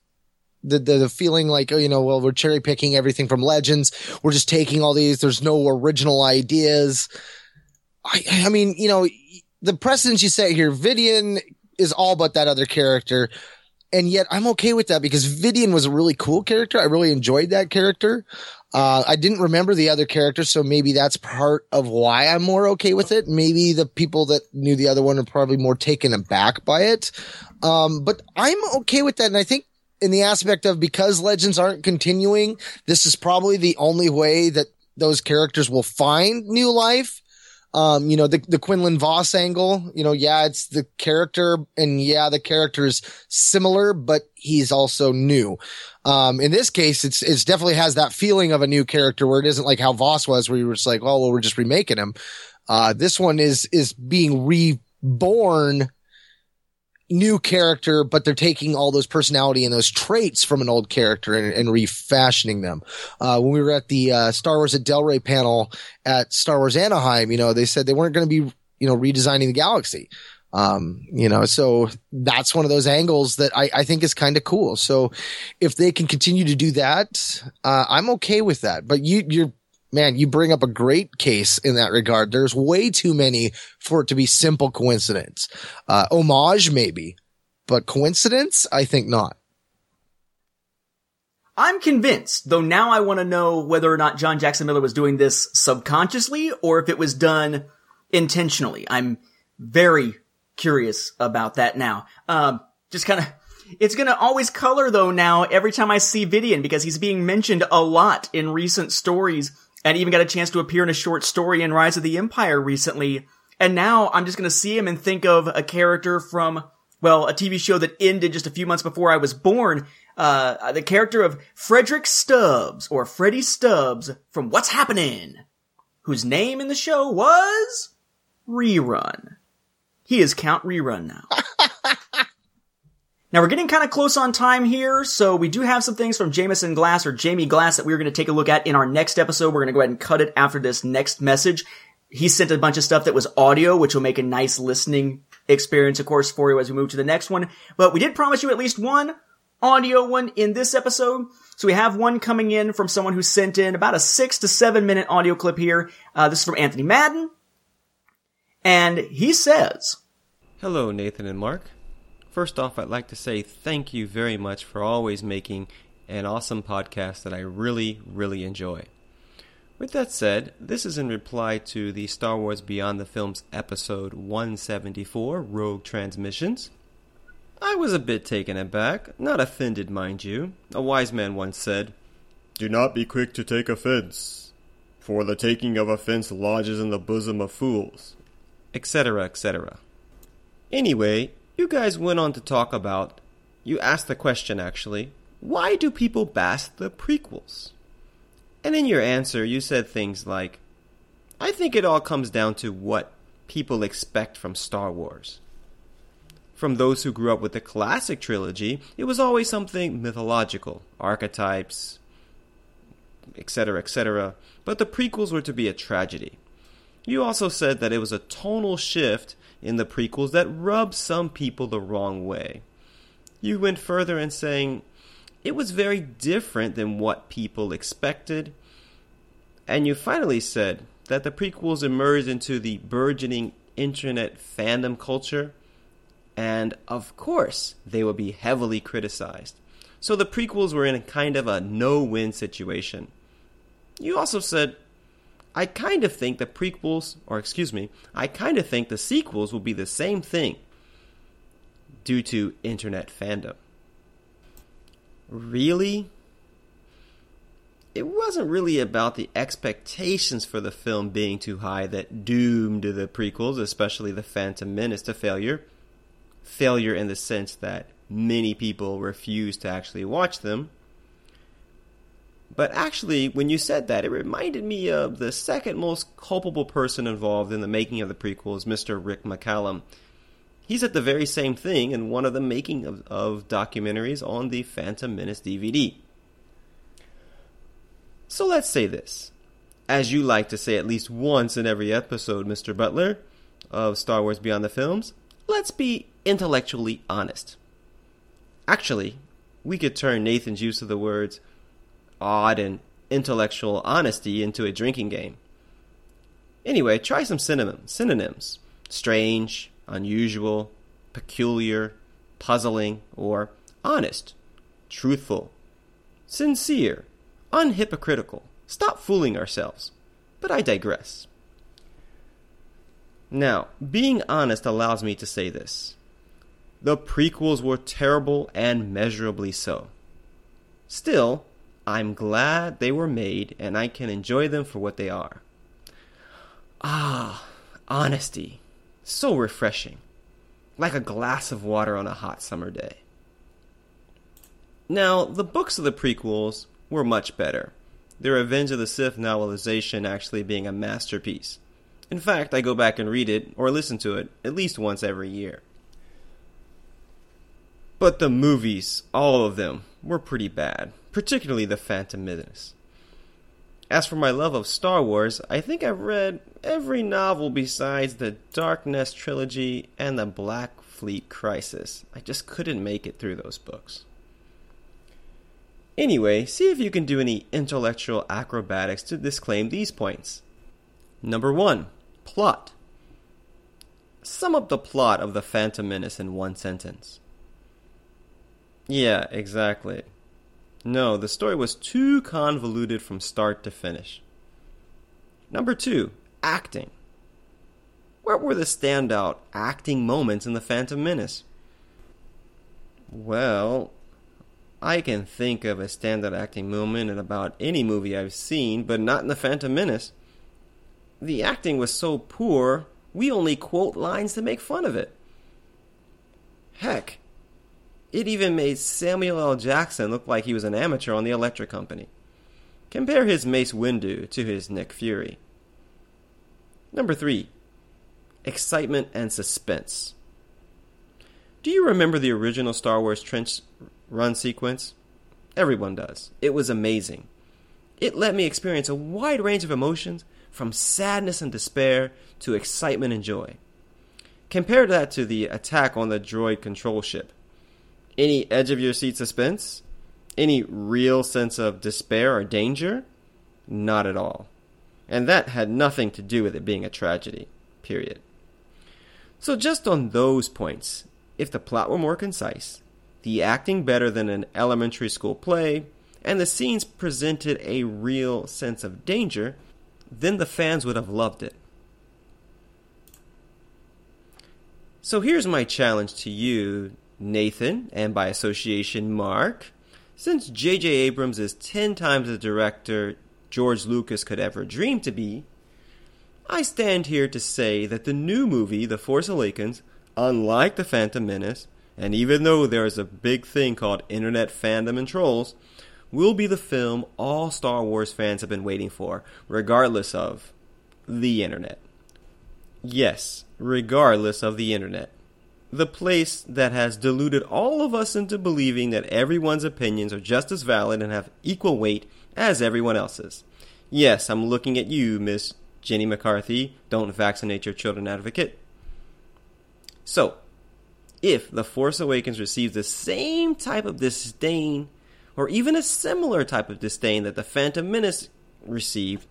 the, the, the feeling like, oh, you know, well, we're cherry picking everything from legends. We're just taking all these. There's no original ideas. I, I mean, you know, the precedence you set here, Vidian is all but that other character. And yet I'm okay with that because Vidian was a really cool character. I really enjoyed that character. Uh, I didn't remember the other character, so maybe that's part of why I'm more okay with it. Maybe the people that knew the other one are probably more taken aback by it. Um, but I'm okay with that. And I think in the aspect of because legends aren't continuing, this is probably the only way that those characters will find new life. Um, you know, the, the Quinlan Vos angle, you know, yeah, it's the character and yeah, the character is similar, but he's also new. Um, in this case, it's, it's definitely has that feeling of a new character where it isn't like how Voss was, where you were just like, oh, well, we're just remaking him. Uh, this one is, is being reborn new character, but they're taking all those personality and those traits from an old character and, and refashioning them. Uh, when we were at the uh, Star Wars at Del Rey panel at Star Wars Anaheim, you know, they said they weren't going to be, you know, redesigning the galaxy. Um, you know, so that's one of those angles that I, I think is kind of cool. So if they can continue to do that, uh, I'm okay with that. But you, you're man, you bring up a great case in that regard. There's way too many for it to be simple coincidence. Uh, homage, maybe, but coincidence, I think not. I'm convinced, though now I want to know whether or not John Jackson Miller was doing this subconsciously or if it was done intentionally. I'm very curious about that now. Um, just kind of, it's gonna always color though now every time I see Vidian because he's being mentioned a lot in recent stories and even got a chance to appear in a short story in Rise of the Empire recently. And now I'm just gonna see him and think of a character from, well, a TV show that ended just a few months before I was born. Uh, the character of Frederick Stubbs, or Freddie Stubbs, from What's Happening, whose name in the show was Rerun. He is Count Rerun now. Now we're getting kind of close on time here, so we do have some things from Jameson Glass or Jamie Glass that we're going to take a look at in our next episode. We're going to go ahead and cut it after this next message. He sent a bunch of stuff that was audio, which will make a nice listening experience, of course, for you as we move to the next one. But we did promise you at least one audio one in this episode. So we have one coming in from someone who sent in about a six to seven minute audio clip here. Uh, this is from Anthony Madden. And he says, Hello, Nathan and Mark. First off, I'd like to say thank you very much for always making an awesome podcast that I really, really enjoy. With that said, this is in reply to the Star Wars Beyond the Films episode 174, Rogue Transmissions. I was a bit taken aback, not offended, mind you. A wise man once said, Do not be quick to take offense, for the taking of offense lodges in the bosom of fools, etc., etc. Anyway, you guys went on to talk about, you asked the question actually, why do people bash the prequels? And in your answer, you said things like, I think it all comes down to what people expect from Star Wars. From those who grew up with the classic trilogy, it was always something mythological, archetypes, etc., etc., but the prequels were to be a tragedy. You also said that it was a tonal shift in the prequels that rubbed some people the wrong way. You went further in saying it was very different than what people expected. And you finally said that the prequels emerged into the burgeoning internet fandom culture and of course, they would be heavily criticized. So the prequels were in a kind of a no win situation. You also said, I kind of think the prequels, or excuse me, I kind of think the sequels will be the same thing due to internet fandom. Really? It wasn't really about the expectations for the film being too high that doomed the prequels, especially The Phantom Menace, to failure. Failure in the sense that many people refused to actually watch them. But actually, when you said that, it reminded me of the second most culpable person involved in the making of the prequels, Mr. Rick McCallum. He's at the very same thing in one of the making of, of documentaries on the Phantom Menace DVD. So let's say this. As you like to say at least once in every episode, Mr. Butler, of Star Wars Beyond the Films, let's be intellectually honest. Actually, we could turn Nathan's use of the words odd and intellectual honesty into a drinking game. Anyway, try some synonyms. Synonyms: strange, unusual, peculiar, puzzling, or honest, truthful, sincere, unhypocritical. Stop fooling ourselves. But I digress. Now, being honest allows me to say this. The prequels were terrible and measurably so. Still, I'm glad they were made and I can enjoy them for what they are. Ah, honesty. So refreshing. Like a glass of water on a hot summer day. Now, the books of the prequels were much better. The Revenge of the Sith novelization actually being a masterpiece. In fact, I go back and read it or listen to it at least once every year. But the movies, all of them, were pretty bad, particularly The Phantom Menace. As for my love of Star Wars, I think I've read every novel besides the Dark Nest trilogy and the Black Fleet Crisis. I just couldn't make it through those books. Anyway, see if you can do any intellectual acrobatics to disclaim these points. Number one, plot. Sum up the plot of The Phantom Menace in one sentence. Yeah, exactly. No, the story was too convoluted from start to finish. Number two, acting. What were the standout acting moments in The Phantom Menace? Well, I can think of a standout acting moment in about any movie I've seen, but not in The Phantom Menace. The acting was so poor, we only quote lines to make fun of it. Heck, it even made Samuel L. Jackson look like he was an amateur on the electric company. Compare his Mace Windu to his Nick Fury. Number 3. Excitement and suspense. Do you remember the original Star Wars trench run sequence? Everyone does. It was amazing. It let me experience a wide range of emotions from sadness and despair to excitement and joy. Compare that to the attack on the droid control ship. Any edge of your seat suspense? Any real sense of despair or danger? Not at all. And that had nothing to do with it being a tragedy. Period. So, just on those points, if the plot were more concise, the acting better than an elementary school play, and the scenes presented a real sense of danger, then the fans would have loved it. So here's my challenge to you, Nathan, and by association, Mark. Since J.J. Abrams is 10 times the director George Lucas could ever dream to be, I stand here to say that the new movie, The Force Awakens, unlike The Phantom Menace, and even though there is a big thing called internet fandom and trolls, will be the film all Star Wars fans have been waiting for, regardless of the internet. Yes, regardless of the internet. The place that has deluded all of us into believing that everyone's opinions are just as valid and have equal weight as everyone else's. Yes, I'm looking at you, Miss Jenny McCarthy, don't vaccinate your children advocate. So, if The Force Awakens receives the same type of disdain, or even a similar type of disdain that The Phantom Menace received,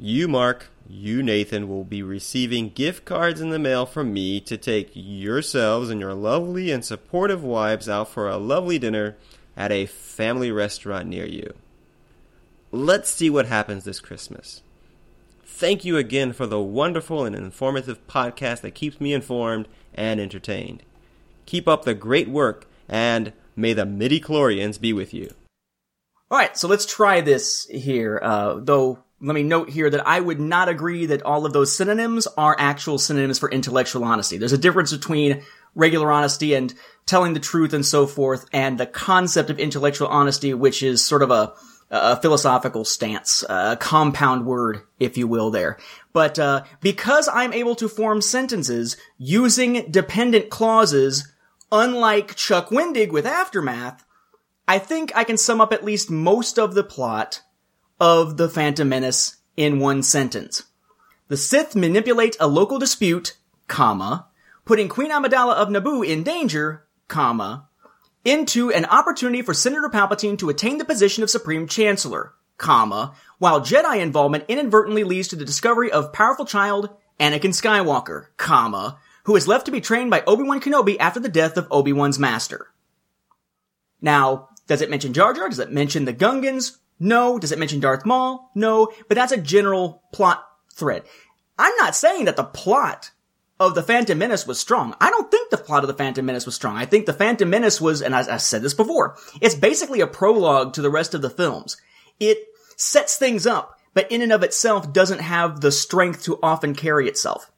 you, Mark, you, Nathan, will be receiving gift cards in the mail from me to take yourselves and your lovely and supportive wives out for a lovely dinner at a family restaurant near you. Let's see what happens this Christmas. Thank you again for the wonderful and informative podcast that keeps me informed and entertained. Keep up the great work, and may the midi-chlorians be with you. All right, so let's try this here. Uh, though, let me note here that I would not agree that all of those synonyms are actual synonyms for intellectual honesty. There's a difference between regular honesty and telling the truth and so forth, and the concept of intellectual honesty, which is sort of a a philosophical stance, a compound word, if you will, there. But uh, because I'm able to form sentences using dependent clauses, unlike Chuck Wendig with Aftermath, I think I can sum up at least most of the plot of The Phantom Menace in one sentence. The Sith manipulate a local dispute, comma, putting Queen Amidala of Naboo in danger, comma, into an opportunity for Senator Palpatine to attain the position of Supreme Chancellor, comma, while Jedi involvement inadvertently leads to the discovery of powerful child Anakin Skywalker, comma, who is left to be trained by Obi-Wan Kenobi after the death of Obi-Wan's master. Now, does it mention Jar Jar? Does it mention the Gungans? No. Does it mention Darth Maul? No. But that's a general plot thread. I'm not saying that the plot of the Phantom Menace was strong. I don't think the plot of the Phantom Menace was strong. I think the Phantom Menace was, and I, I said this before, it's basically a prologue to the rest of the films. It sets things up, but in and of itself doesn't have the strength to often carry itself.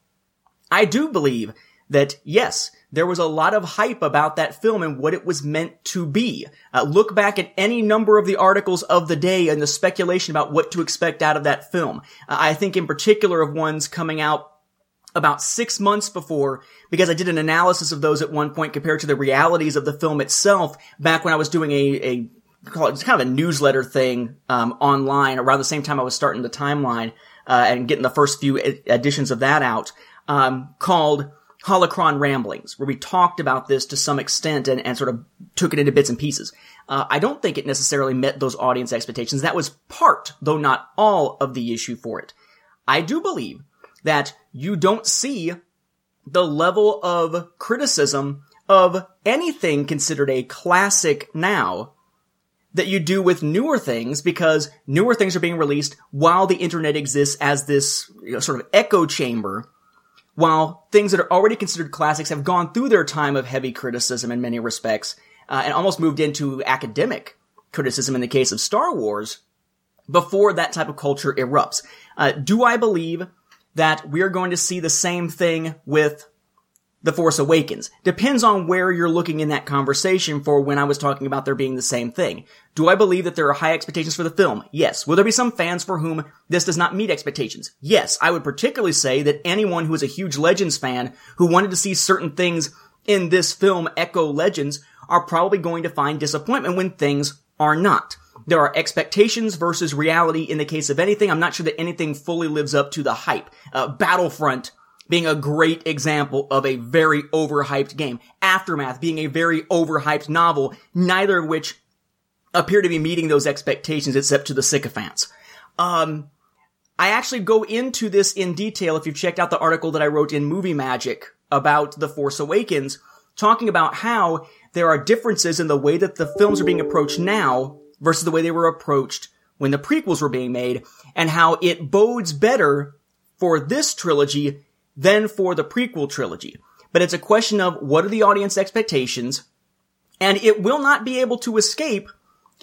I do believe that yes, there was a lot of hype about that film and what it was meant to be. Uh, look back at any number of the articles of the day and the speculation about what to expect out of that film. Uh, I think in particular of ones coming out about six months before because I did an analysis of those at one point compared to the realities of the film itself back when I was doing a, a call it kind of a newsletter thing um, online around the same time I was starting the timeline uh, and getting the first few editions of that out um, called Holocron Ramblings, where we talked about this to some extent and, and sort of took it into bits and pieces. Uh, I don't think it necessarily met those audience expectations. That was part, though not all, of the issue for it. I do believe that you don't see the level of criticism of anything considered a classic now that you do with newer things because newer things are being released while the internet exists as this you know, sort of echo chamber while things that are already considered classics have gone through their time of heavy criticism in many respects uh, and almost moved into academic criticism in the case of Star Wars before that type of culture erupts. Uh, do I believe that we're going to see the same thing with The Force Awakens. Depends on where you're looking in that conversation for when I was talking about there being the same thing. Do I believe that there are high expectations for the film? Yes. Will there be some fans for whom this does not meet expectations? Yes. I would particularly say that anyone who is a huge Legends fan who wanted to see certain things in this film echo Legends are probably going to find disappointment when things are not. There are expectations versus reality in the case of anything. I'm not sure that anything fully lives up to the hype. Uh, Battlefront being a great example of a very overhyped game. Aftermath being a very overhyped novel, neither of which appear to be meeting those expectations except to the sycophants. Um, I actually go into this in detail if you've checked out the article that I wrote in Movie Magic about The Force Awakens, talking about how there are differences in the way that the films are being approached now versus the way they were approached when the prequels were being made, and how it bodes better for this trilogy than for the prequel trilogy. But it's a question of what are the audience expectations, and it will not be able to escape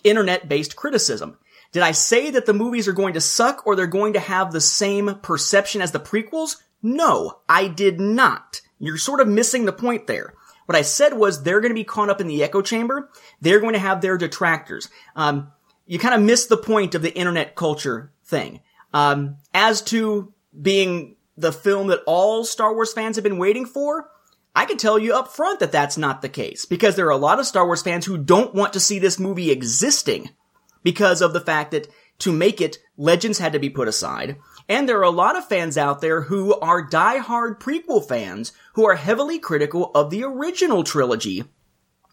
internet-based criticism. Did I say that the movies are going to suck or they're going to have the same perception as the prequels? No, I did not. You're sort of missing the point there. What I said was they're going to be caught up in the echo chamber. They're going to have their detractors. Um, you kind of miss the point of the internet culture thing. Um, as to being the film that all Star Wars fans have been waiting for, I can tell you up front that that's not the case because there are a lot of Star Wars fans who don't want to see this movie existing because of the fact that to make it, legends had to be put aside. And there are a lot of fans out there who are die-hard prequel fans who are heavily critical of the original trilogy,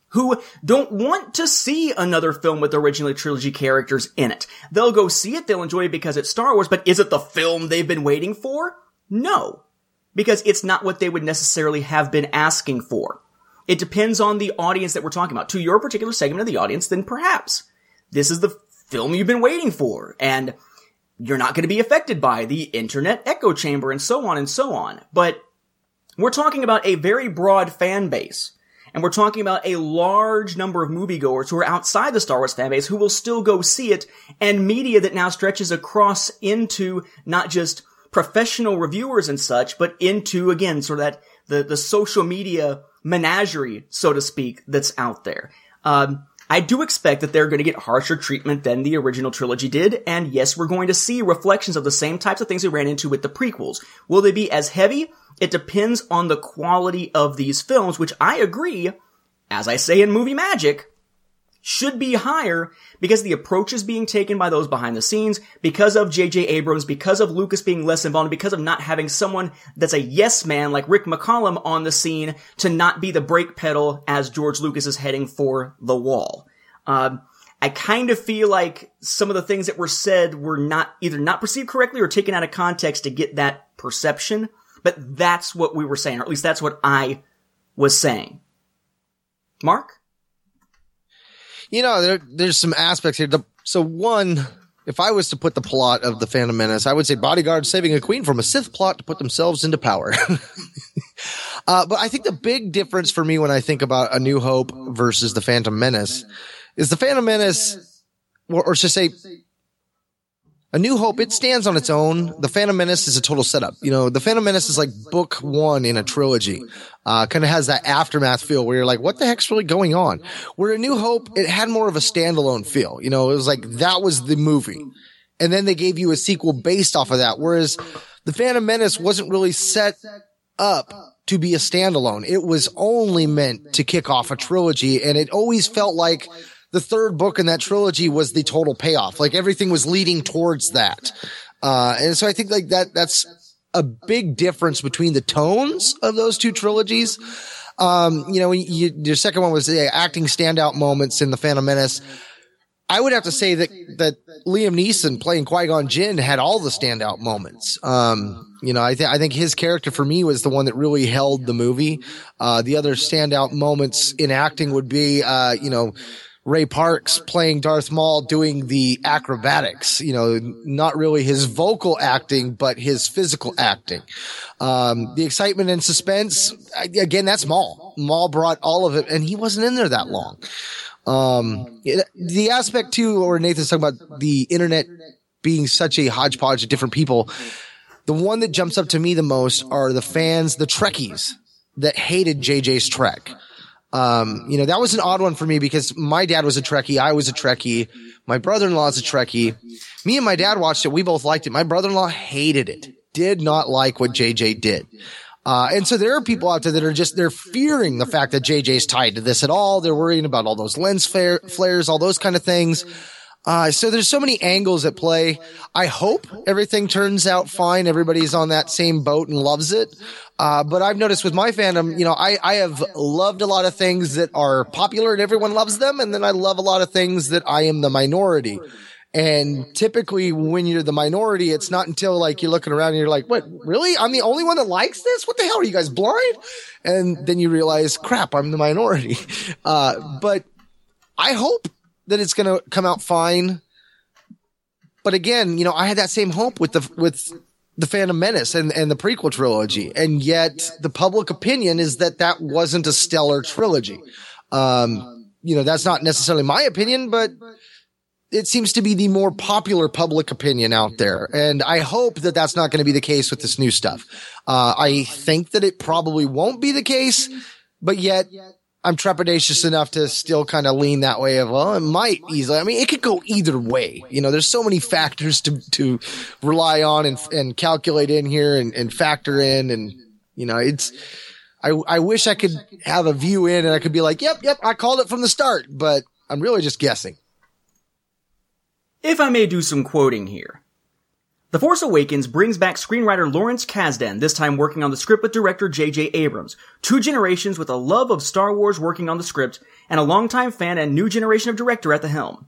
who don't want to see another film with original trilogy characters in it. They'll go see it, they'll enjoy it because it's Star Wars, but is it the film they've been waiting for? No. Because it's not what they would necessarily have been asking for. It depends on the audience that we're talking about. To your particular segment of the audience, then perhaps this is the film you've been waiting for, and you're not going to be affected by the internet echo chamber and so on and so on. But we're talking about a very broad fan base. And we're talking about a large number of moviegoers who are outside the Star Wars fan base who will still go see it, and media that now stretches across into not just professional reviewers and such, but into, again, sort of that, the, the social media menagerie, so to speak, that's out there. Um, I do expect that they're going to get harsher treatment than the original trilogy did, and yes, we're going to see reflections of the same types of things we ran into with the prequels. Will they be as heavy? It depends on the quality of these films, which I agree, as I say in Movie Magic, should be higher because the approach is being taken by those behind the scenes, because of J.J. Abrams, because of Lucas being less involved, because of not having someone that's a yes man like Rick McCallum on the scene to not be the brake pedal as George Lucas is heading for the wall. Um, I kind of feel like some of the things that were said were not either not perceived correctly or taken out of context to get that perception, but that's what we were saying, or at least that's what I was saying. Mark? You know, there, there's some aspects here. The, so one, if I was to put the plot of the Phantom Menace, I would say bodyguards saving a queen from a Sith plot to put themselves into power. uh, but I think the big difference for me when I think about A New Hope versus the Phantom Menace is the Phantom Menace, or, or to say, a New Hope, it stands on its own. The Phantom Menace is a total setup. You know, the Phantom Menace is like book one in a trilogy. Uh, kind of has that aftermath feel where you're like, what the heck's really going on? Where A New Hope, it had more of a standalone feel. You know, it was like, that was the movie. And then they gave you a sequel based off of that. Whereas the Phantom Menace wasn't really set up to be a standalone. It was only meant to kick off a trilogy. And it always felt like, the third book in that trilogy was the total payoff. Like everything was leading towards that. Uh, and so I think like that, that's a big difference between the tones of those two trilogies. Um, you know, you, your second one was the acting standout moments in the Phantom Menace. I would have to say that that Liam Neeson playing Qui Gon Jinn had all the standout moments. Um, you know, I think I think his character for me was the one that really held the movie. Uh, the other standout moments in acting would be, uh, you know, Ray Parks playing Darth Maul doing the acrobatics, you know, not really his vocal acting, but his physical acting. Um, the excitement and suspense, again, that's Maul. Maul brought all of it and he wasn't in there that long. Um, the aspect too, or Nathan's talking about the internet being such a hodgepodge of different people. The one that jumps up to me the most are the fans, the Trekkies that hated JJ's Trek. Um, you know, that was an odd one for me because my dad was a Trekkie. I was a Trekkie. My brother-in-law is a Trekkie. Me and my dad watched it. We both liked it. My brother-in-law hated it. Did not like what JJ did. Uh, and so there are people out there that are just, they're fearing the fact that JJ's tied to this at all. They're worrying about all those lens flare, flares, all those kind of things. Uh, so there's so many angles at play. I hope everything turns out fine. Everybody's on that same boat and loves it. Uh, but I've noticed with my fandom, you know, I, I have loved a lot of things that are popular and everyone loves them. And then I love a lot of things that I am the minority. And typically when you're the minority, it's not until like you're looking around and you're like, what, really? I'm the only one that likes this? What the hell? Are you guys blind? And then you realize, crap, I'm the minority. Uh, but I hope that it's going to come out fine. But again, you know, I had that same hope with the, with the Phantom Menace and, and the prequel trilogy. And yet the public opinion is that that wasn't a stellar trilogy. Um, you know, that's not necessarily my opinion, but it seems to be the more popular public opinion out there. And I hope that that's not going to be the case with this new stuff. Uh, I think that it probably won't be the case, but yet I'm trepidatious enough to still kind of lean that way of, well, it might easily. I mean, it could go either way. You know, there's so many factors to, to rely on and, and calculate in here and, and factor in. And, you know, it's, I, I wish I could have a view in and I could be like, yep, yep, I called it from the start, but I'm really just guessing. If I may do some quoting here. The Force Awakens brings back screenwriter Lawrence Kasdan, this time working on the script with director J.J. Abrams. Two generations with a love of Star Wars working on the script, and a longtime fan and new generation of director at the helm.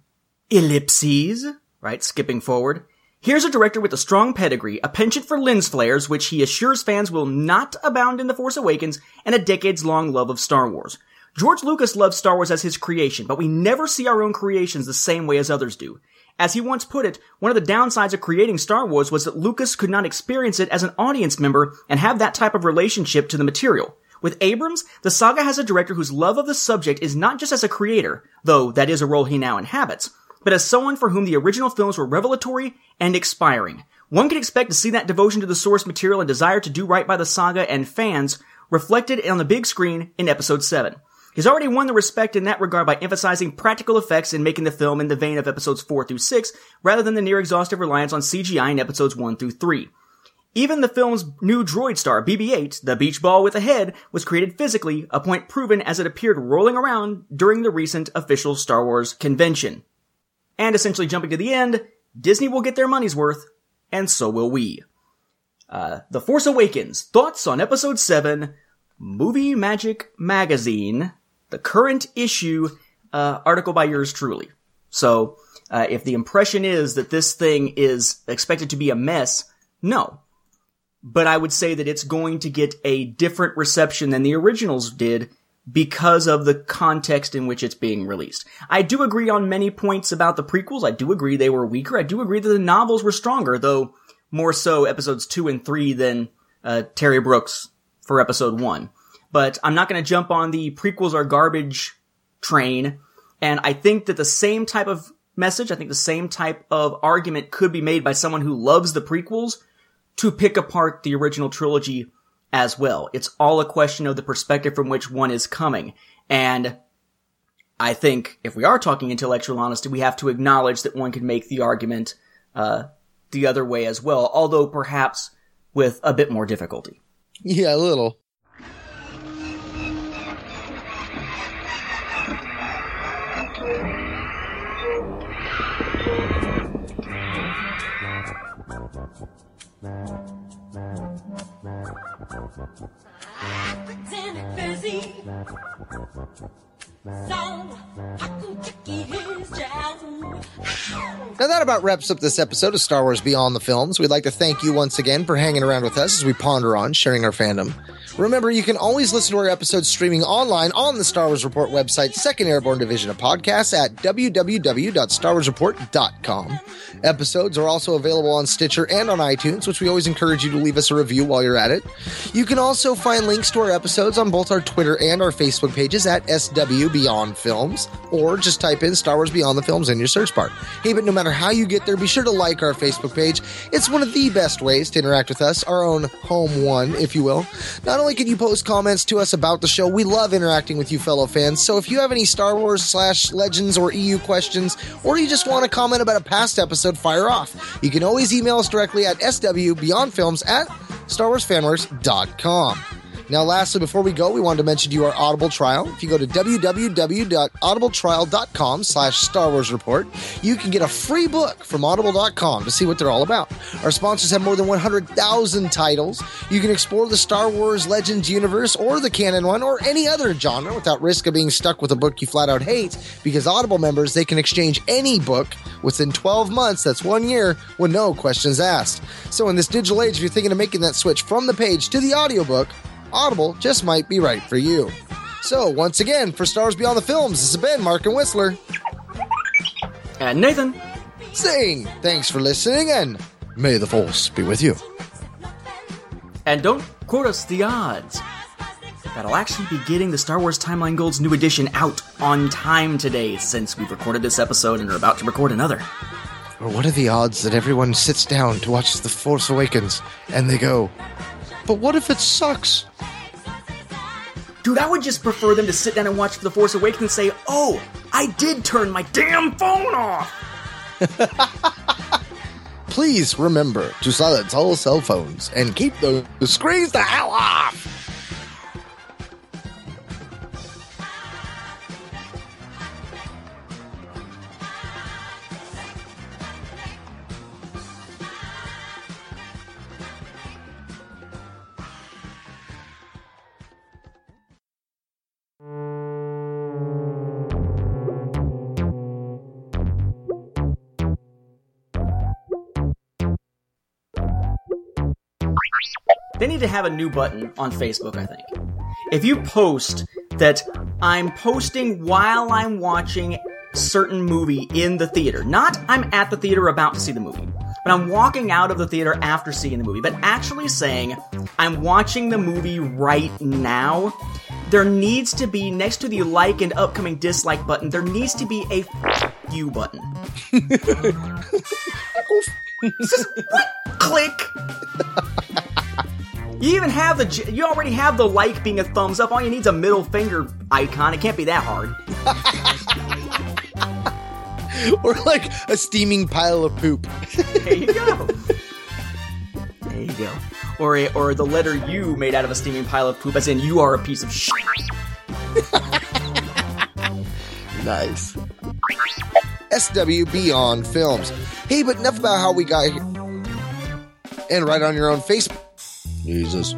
Ellipses, right, skipping forward. Here's a director with a strong pedigree, a penchant for lens flares, which he assures fans will not abound in The Force Awakens, and a decades long love of Star Wars. George Lucas loves Star Wars as his creation, but we never see our own creations the same way as others do. As he once put it, one of the downsides of creating Star Wars was that Lucas could not experience it as an audience member and have that type of relationship to the material. With Abrams, the saga has a director whose love of the subject is not just as a creator, though that is a role he now inhabits, but as someone for whom the original films were revelatory and expiring. One can expect to see that devotion to the source material and desire to do right by the saga and fans reflected on the big screen in episode 7. He's already won the respect in that regard by emphasizing practical effects and making the film in the vein of episodes 4 through 6, rather than the near exhaustive reliance on CGI in episodes 1 through 3. Even the film's new droid star, BB-8, the beach ball with a head, was created physically, a point proven as it appeared rolling around during the recent official Star Wars convention. And essentially jumping to the end, Disney will get their money's worth, and so will we. Uh, the Force Awakens, thoughts on episode 7, Movie Magic Magazine, the current issue uh, article by yours truly. So, uh, if the impression is that this thing is expected to be a mess, no. But I would say that it's going to get a different reception than the originals did because of the context in which it's being released. I do agree on many points about the prequels. I do agree they were weaker. I do agree that the novels were stronger, though more so episodes two and three than uh, Terry Brooks for episode one. But I'm not going to jump on the prequels are garbage train. And I think that the same type of message, I think the same type of argument could be made by someone who loves the prequels to pick apart the original trilogy as well. It's all a question of the perspective from which one is coming. And I think if we are talking intellectual honesty, we have to acknowledge that one can make the argument uh, the other way as well, although perhaps with a bit more difficulty. Yeah, a little. Now that about wraps up this episode of Star Wars Beyond the Films. We'd like to thank you once again for hanging around with us as we ponder on sharing our fandom. Remember, you can always listen to our episodes streaming online on the Star Wars Report website, Second Airborne Division of Podcasts at www.starwarsreport.com. Episodes are also available on Stitcher and on iTunes, which we always encourage you to leave us a review while you're at it. You can also find links to our episodes on both our Twitter and our Facebook pages at SW Beyond Films, or just type in Star Wars Beyond the Films in your search bar. Hey, but no matter how you get there, be sure to like our Facebook page. It's one of the best ways to interact with us, our own home one, if you will. Not only can you post comments to us about the show, we love interacting with you fellow fans. So if you have any Star Wars slash Legends or EU questions, or you just want to comment about a past episode, fire off. You can always email us directly at swbeyondfilms at starwarsfanworks.com. Now, lastly, before we go, we wanted to mention to you our Audible trial. If you go to www.audibletrial.com slash Star Wars Report, you can get a free book from audible.com to see what they're all about. Our sponsors have more than 100,000 titles. You can explore the Star Wars Legends universe or the canon one or any other genre without risk of being stuck with a book you flat out hate because Audible members, they can exchange any book within 12 months, that's one year, with no questions asked. So in this digital age, if you're thinking of making that switch from the page to the audiobook, Audible just might be right for you. So, once again, for Stars Beyond the Films, this has been Mark and Whistler And Nathan, saying thanks for listening and may the Force be with you. and don't quote us the odds. That'll actually be getting the Star Wars Timeline Gold's new edition out on time today, since we've recorded this episode and are about to record another. Or what are the odds that everyone sits down to watch The Force Awakens and they go, but what if it sucks? Dude, I would just prefer them to sit down and watch The Force Awakens and say, oh, I did turn my damn phone off! Please remember to silence all cell phones and keep the, the screens the hell off. They need to have a new button on Facebook, I think. If you post that I'm posting while I'm watching certain movie in the theater, not I'm at the theater about to see the movie, but I'm walking out of the theater after seeing the movie, but actually saying I'm watching the movie right now, there needs to be next to the like and upcoming dislike button, there needs to be a f- you button. Click. You even have the you already have the like being a thumbs up. All you need is a middle finger icon. It can't be that hard. or like a steaming pile of poop. There you go. There you go. Or a, or the letter U made out of a steaming pile of poop, as in you are a piece of shit. Nice. SW Beyond Films. Hey, but enough about how we got here. And right on your own Facebook. Jesus.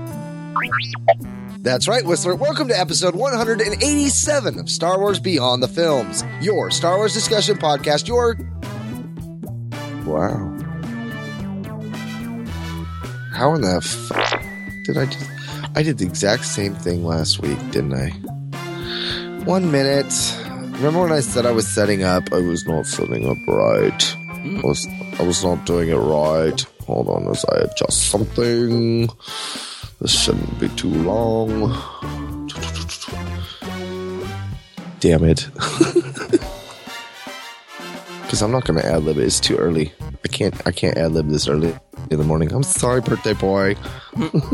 That's right, Whistler. Welcome to episode 187 of Star Wars Beyond the Films, your Star Wars discussion podcast. Your. Wow. How in the f- did I just. I did the exact same thing last week, didn't I? One minute. Remember when I said I was setting up? I was not setting up right. Hmm. I was I was not doing it right. Hold on as I adjust something. This shouldn't be too long. Damn it. Cause I'm not gonna ad lib it, it's too early. I can't I can't ad lib this early in the morning. I'm sorry, birthday boy.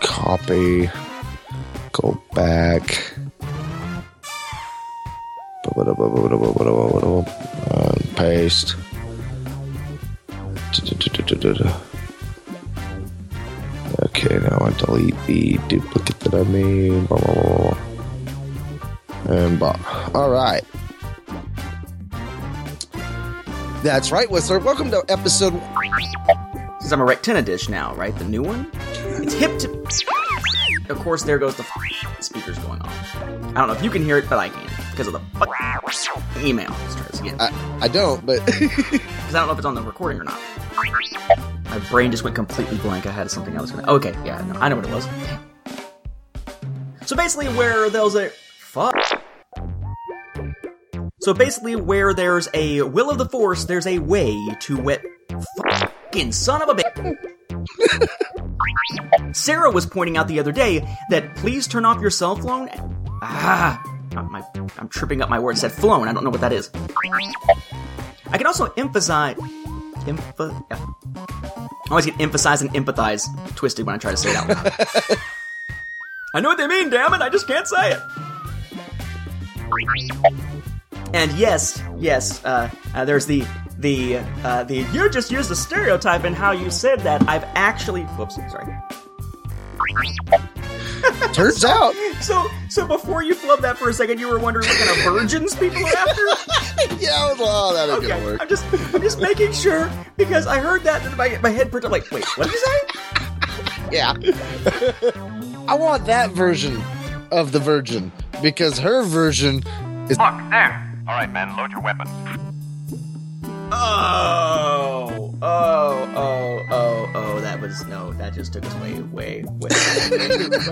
Copy. Go back. Paste. Okay, now I delete the duplicate that I made. Blah, blah, blah. And blah. All right. That's right, Whistler. Welcome to episode. Since I'm a rectenna dish now, right? The new one? It's hip to. Of course, there goes the speakers going off. I don't know if you can hear it, but I can because of the email. Let's try this again. I, I don't, but Because I don't know if it's on the recording or not. My brain just went completely blank. I had something else. Going. Okay, yeah, no, I know what it was. So basically, where there's a fuck. So basically, where there's a will of the force, there's a way to wet. Son of a bitch. Sarah was pointing out the other day that please turn off your cell phone. Ah, my, I'm tripping up my words. Said flown. I don't know what that is. I can also emphasize. Emph- yeah. I always get emphasize and empathize twisted when I try to say it out loud. I know what they mean, damn it, I just can't say it. And yes, yes, uh, uh, there's the the uh, the you just used a stereotype in how you said that. I've actually, whoops, sorry. turns out. So so before you flubbed that for a second, you were wondering what kind of virgins people are after. Yeah, I was, like, oh, that ain't Okay, gonna work. I'm just I'm just making sure because I heard that and my my head perked up. Like, wait, what did you say? Yeah. I want that version of the virgin because her version is. Look, there. All right, men, load your weapons. Oh, oh, oh, oh, oh, that was, no, that just took us way, way, way,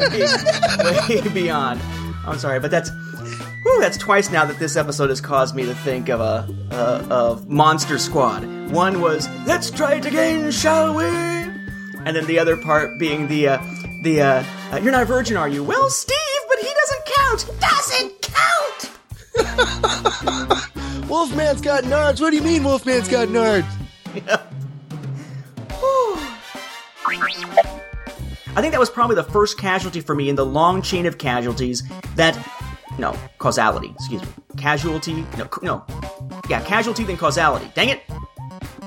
way, way beyond. I'm sorry, but that's, whew, that's twice now that this episode has caused me to think of a, uh, of Monster Squad. One was, let's try it again, shall we? And then the other part being the, uh, the, uh, uh you're not a virgin, are you? Well, Steve, but he doesn't count. Doesn't count! Wolfman's got nards. What do you mean, Wolfman's got nards? I think that was probably the first casualty for me in the long chain of casualties that. No, causality, excuse me. Casualty, no, no. Yeah, casualty then causality. Dang it!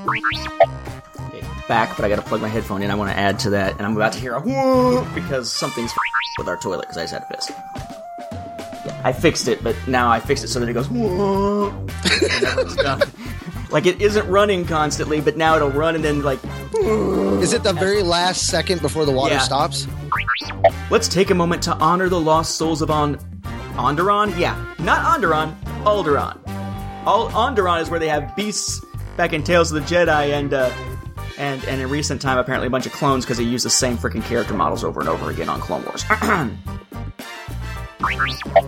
Okay, back, but I gotta plug my headphone in. I wanna add to that, and I'm about to hear a whoop because something's with our toilet because I just had to piss. I fixed it, but now I fixed it so that it goes whoop. And that was done. Like it isn't running constantly, but now it'll run and then like Is it the very last second before the water Yeah. stops? Let's take a moment to honor the lost souls of On Onderon. Yeah, not Onderon, Alderaan. Al- Onderon is where they have beasts back in Tales of the Jedi, and uh, and and in recent time, apparently a bunch of clones because they use the same freaking character models over and over again on Clone Wars.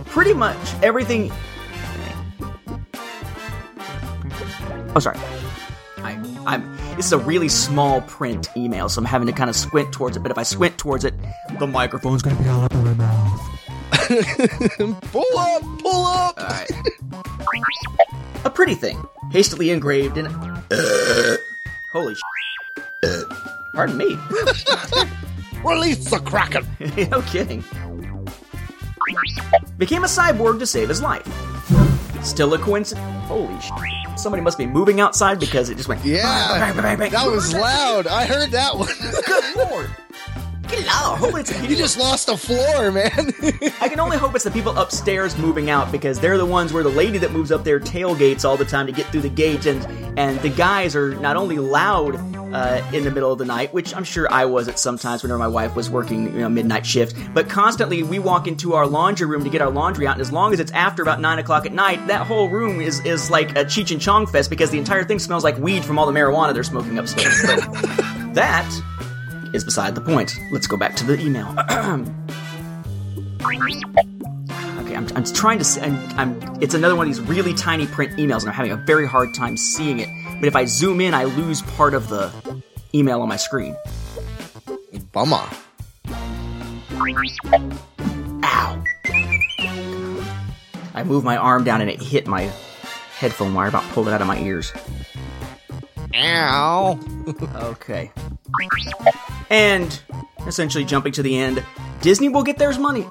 Pretty much everything. Oh, sorry. I, I'm. This is a really small print email, so I'm having to kind of squint towards it. But if I squint towards it, the microphone's gonna be all up in my mouth. Pull up, pull up. A pretty thing, hastily engraved in. holy sh! Pardon me. Release the Kraken. no kidding. Became a cyborg to save his life. Still a coincidence. Holy sh! Somebody must be moving outside because it just went. Yeah, bang, bang, bang. that was loud. I heard that one. Good lord! Get out! Hopefully it's you just lost a floor, man. I can only hope it's the people upstairs moving out because they're the ones where the lady that moves up there tailgates all the time to get through the gate, and and the guys are not only loud uh, in the middle of the night, which I'm sure I was at some times whenever my wife was working, you know, midnight shift, but constantly we walk into our laundry room to get our laundry out, and as long as it's after about nine o'clock at night, that whole room is is like a Cheech and Chong fest because the entire thing smells like weed from all the marijuana they're smoking upstairs. But that is beside the point. Let's go back to the email. Okay, I'm, I'm trying to. See, I'm, I'm. It's another one of these really tiny print emails, and I'm having a very hard time seeing it. But if I zoom in, I lose part of the email on my screen. Bummer. Ow! I moved my arm down and it hit my headphone wire, about pulled it out of my ears. Ow. Okay. And essentially jumping to the end, Disney will get theirs money.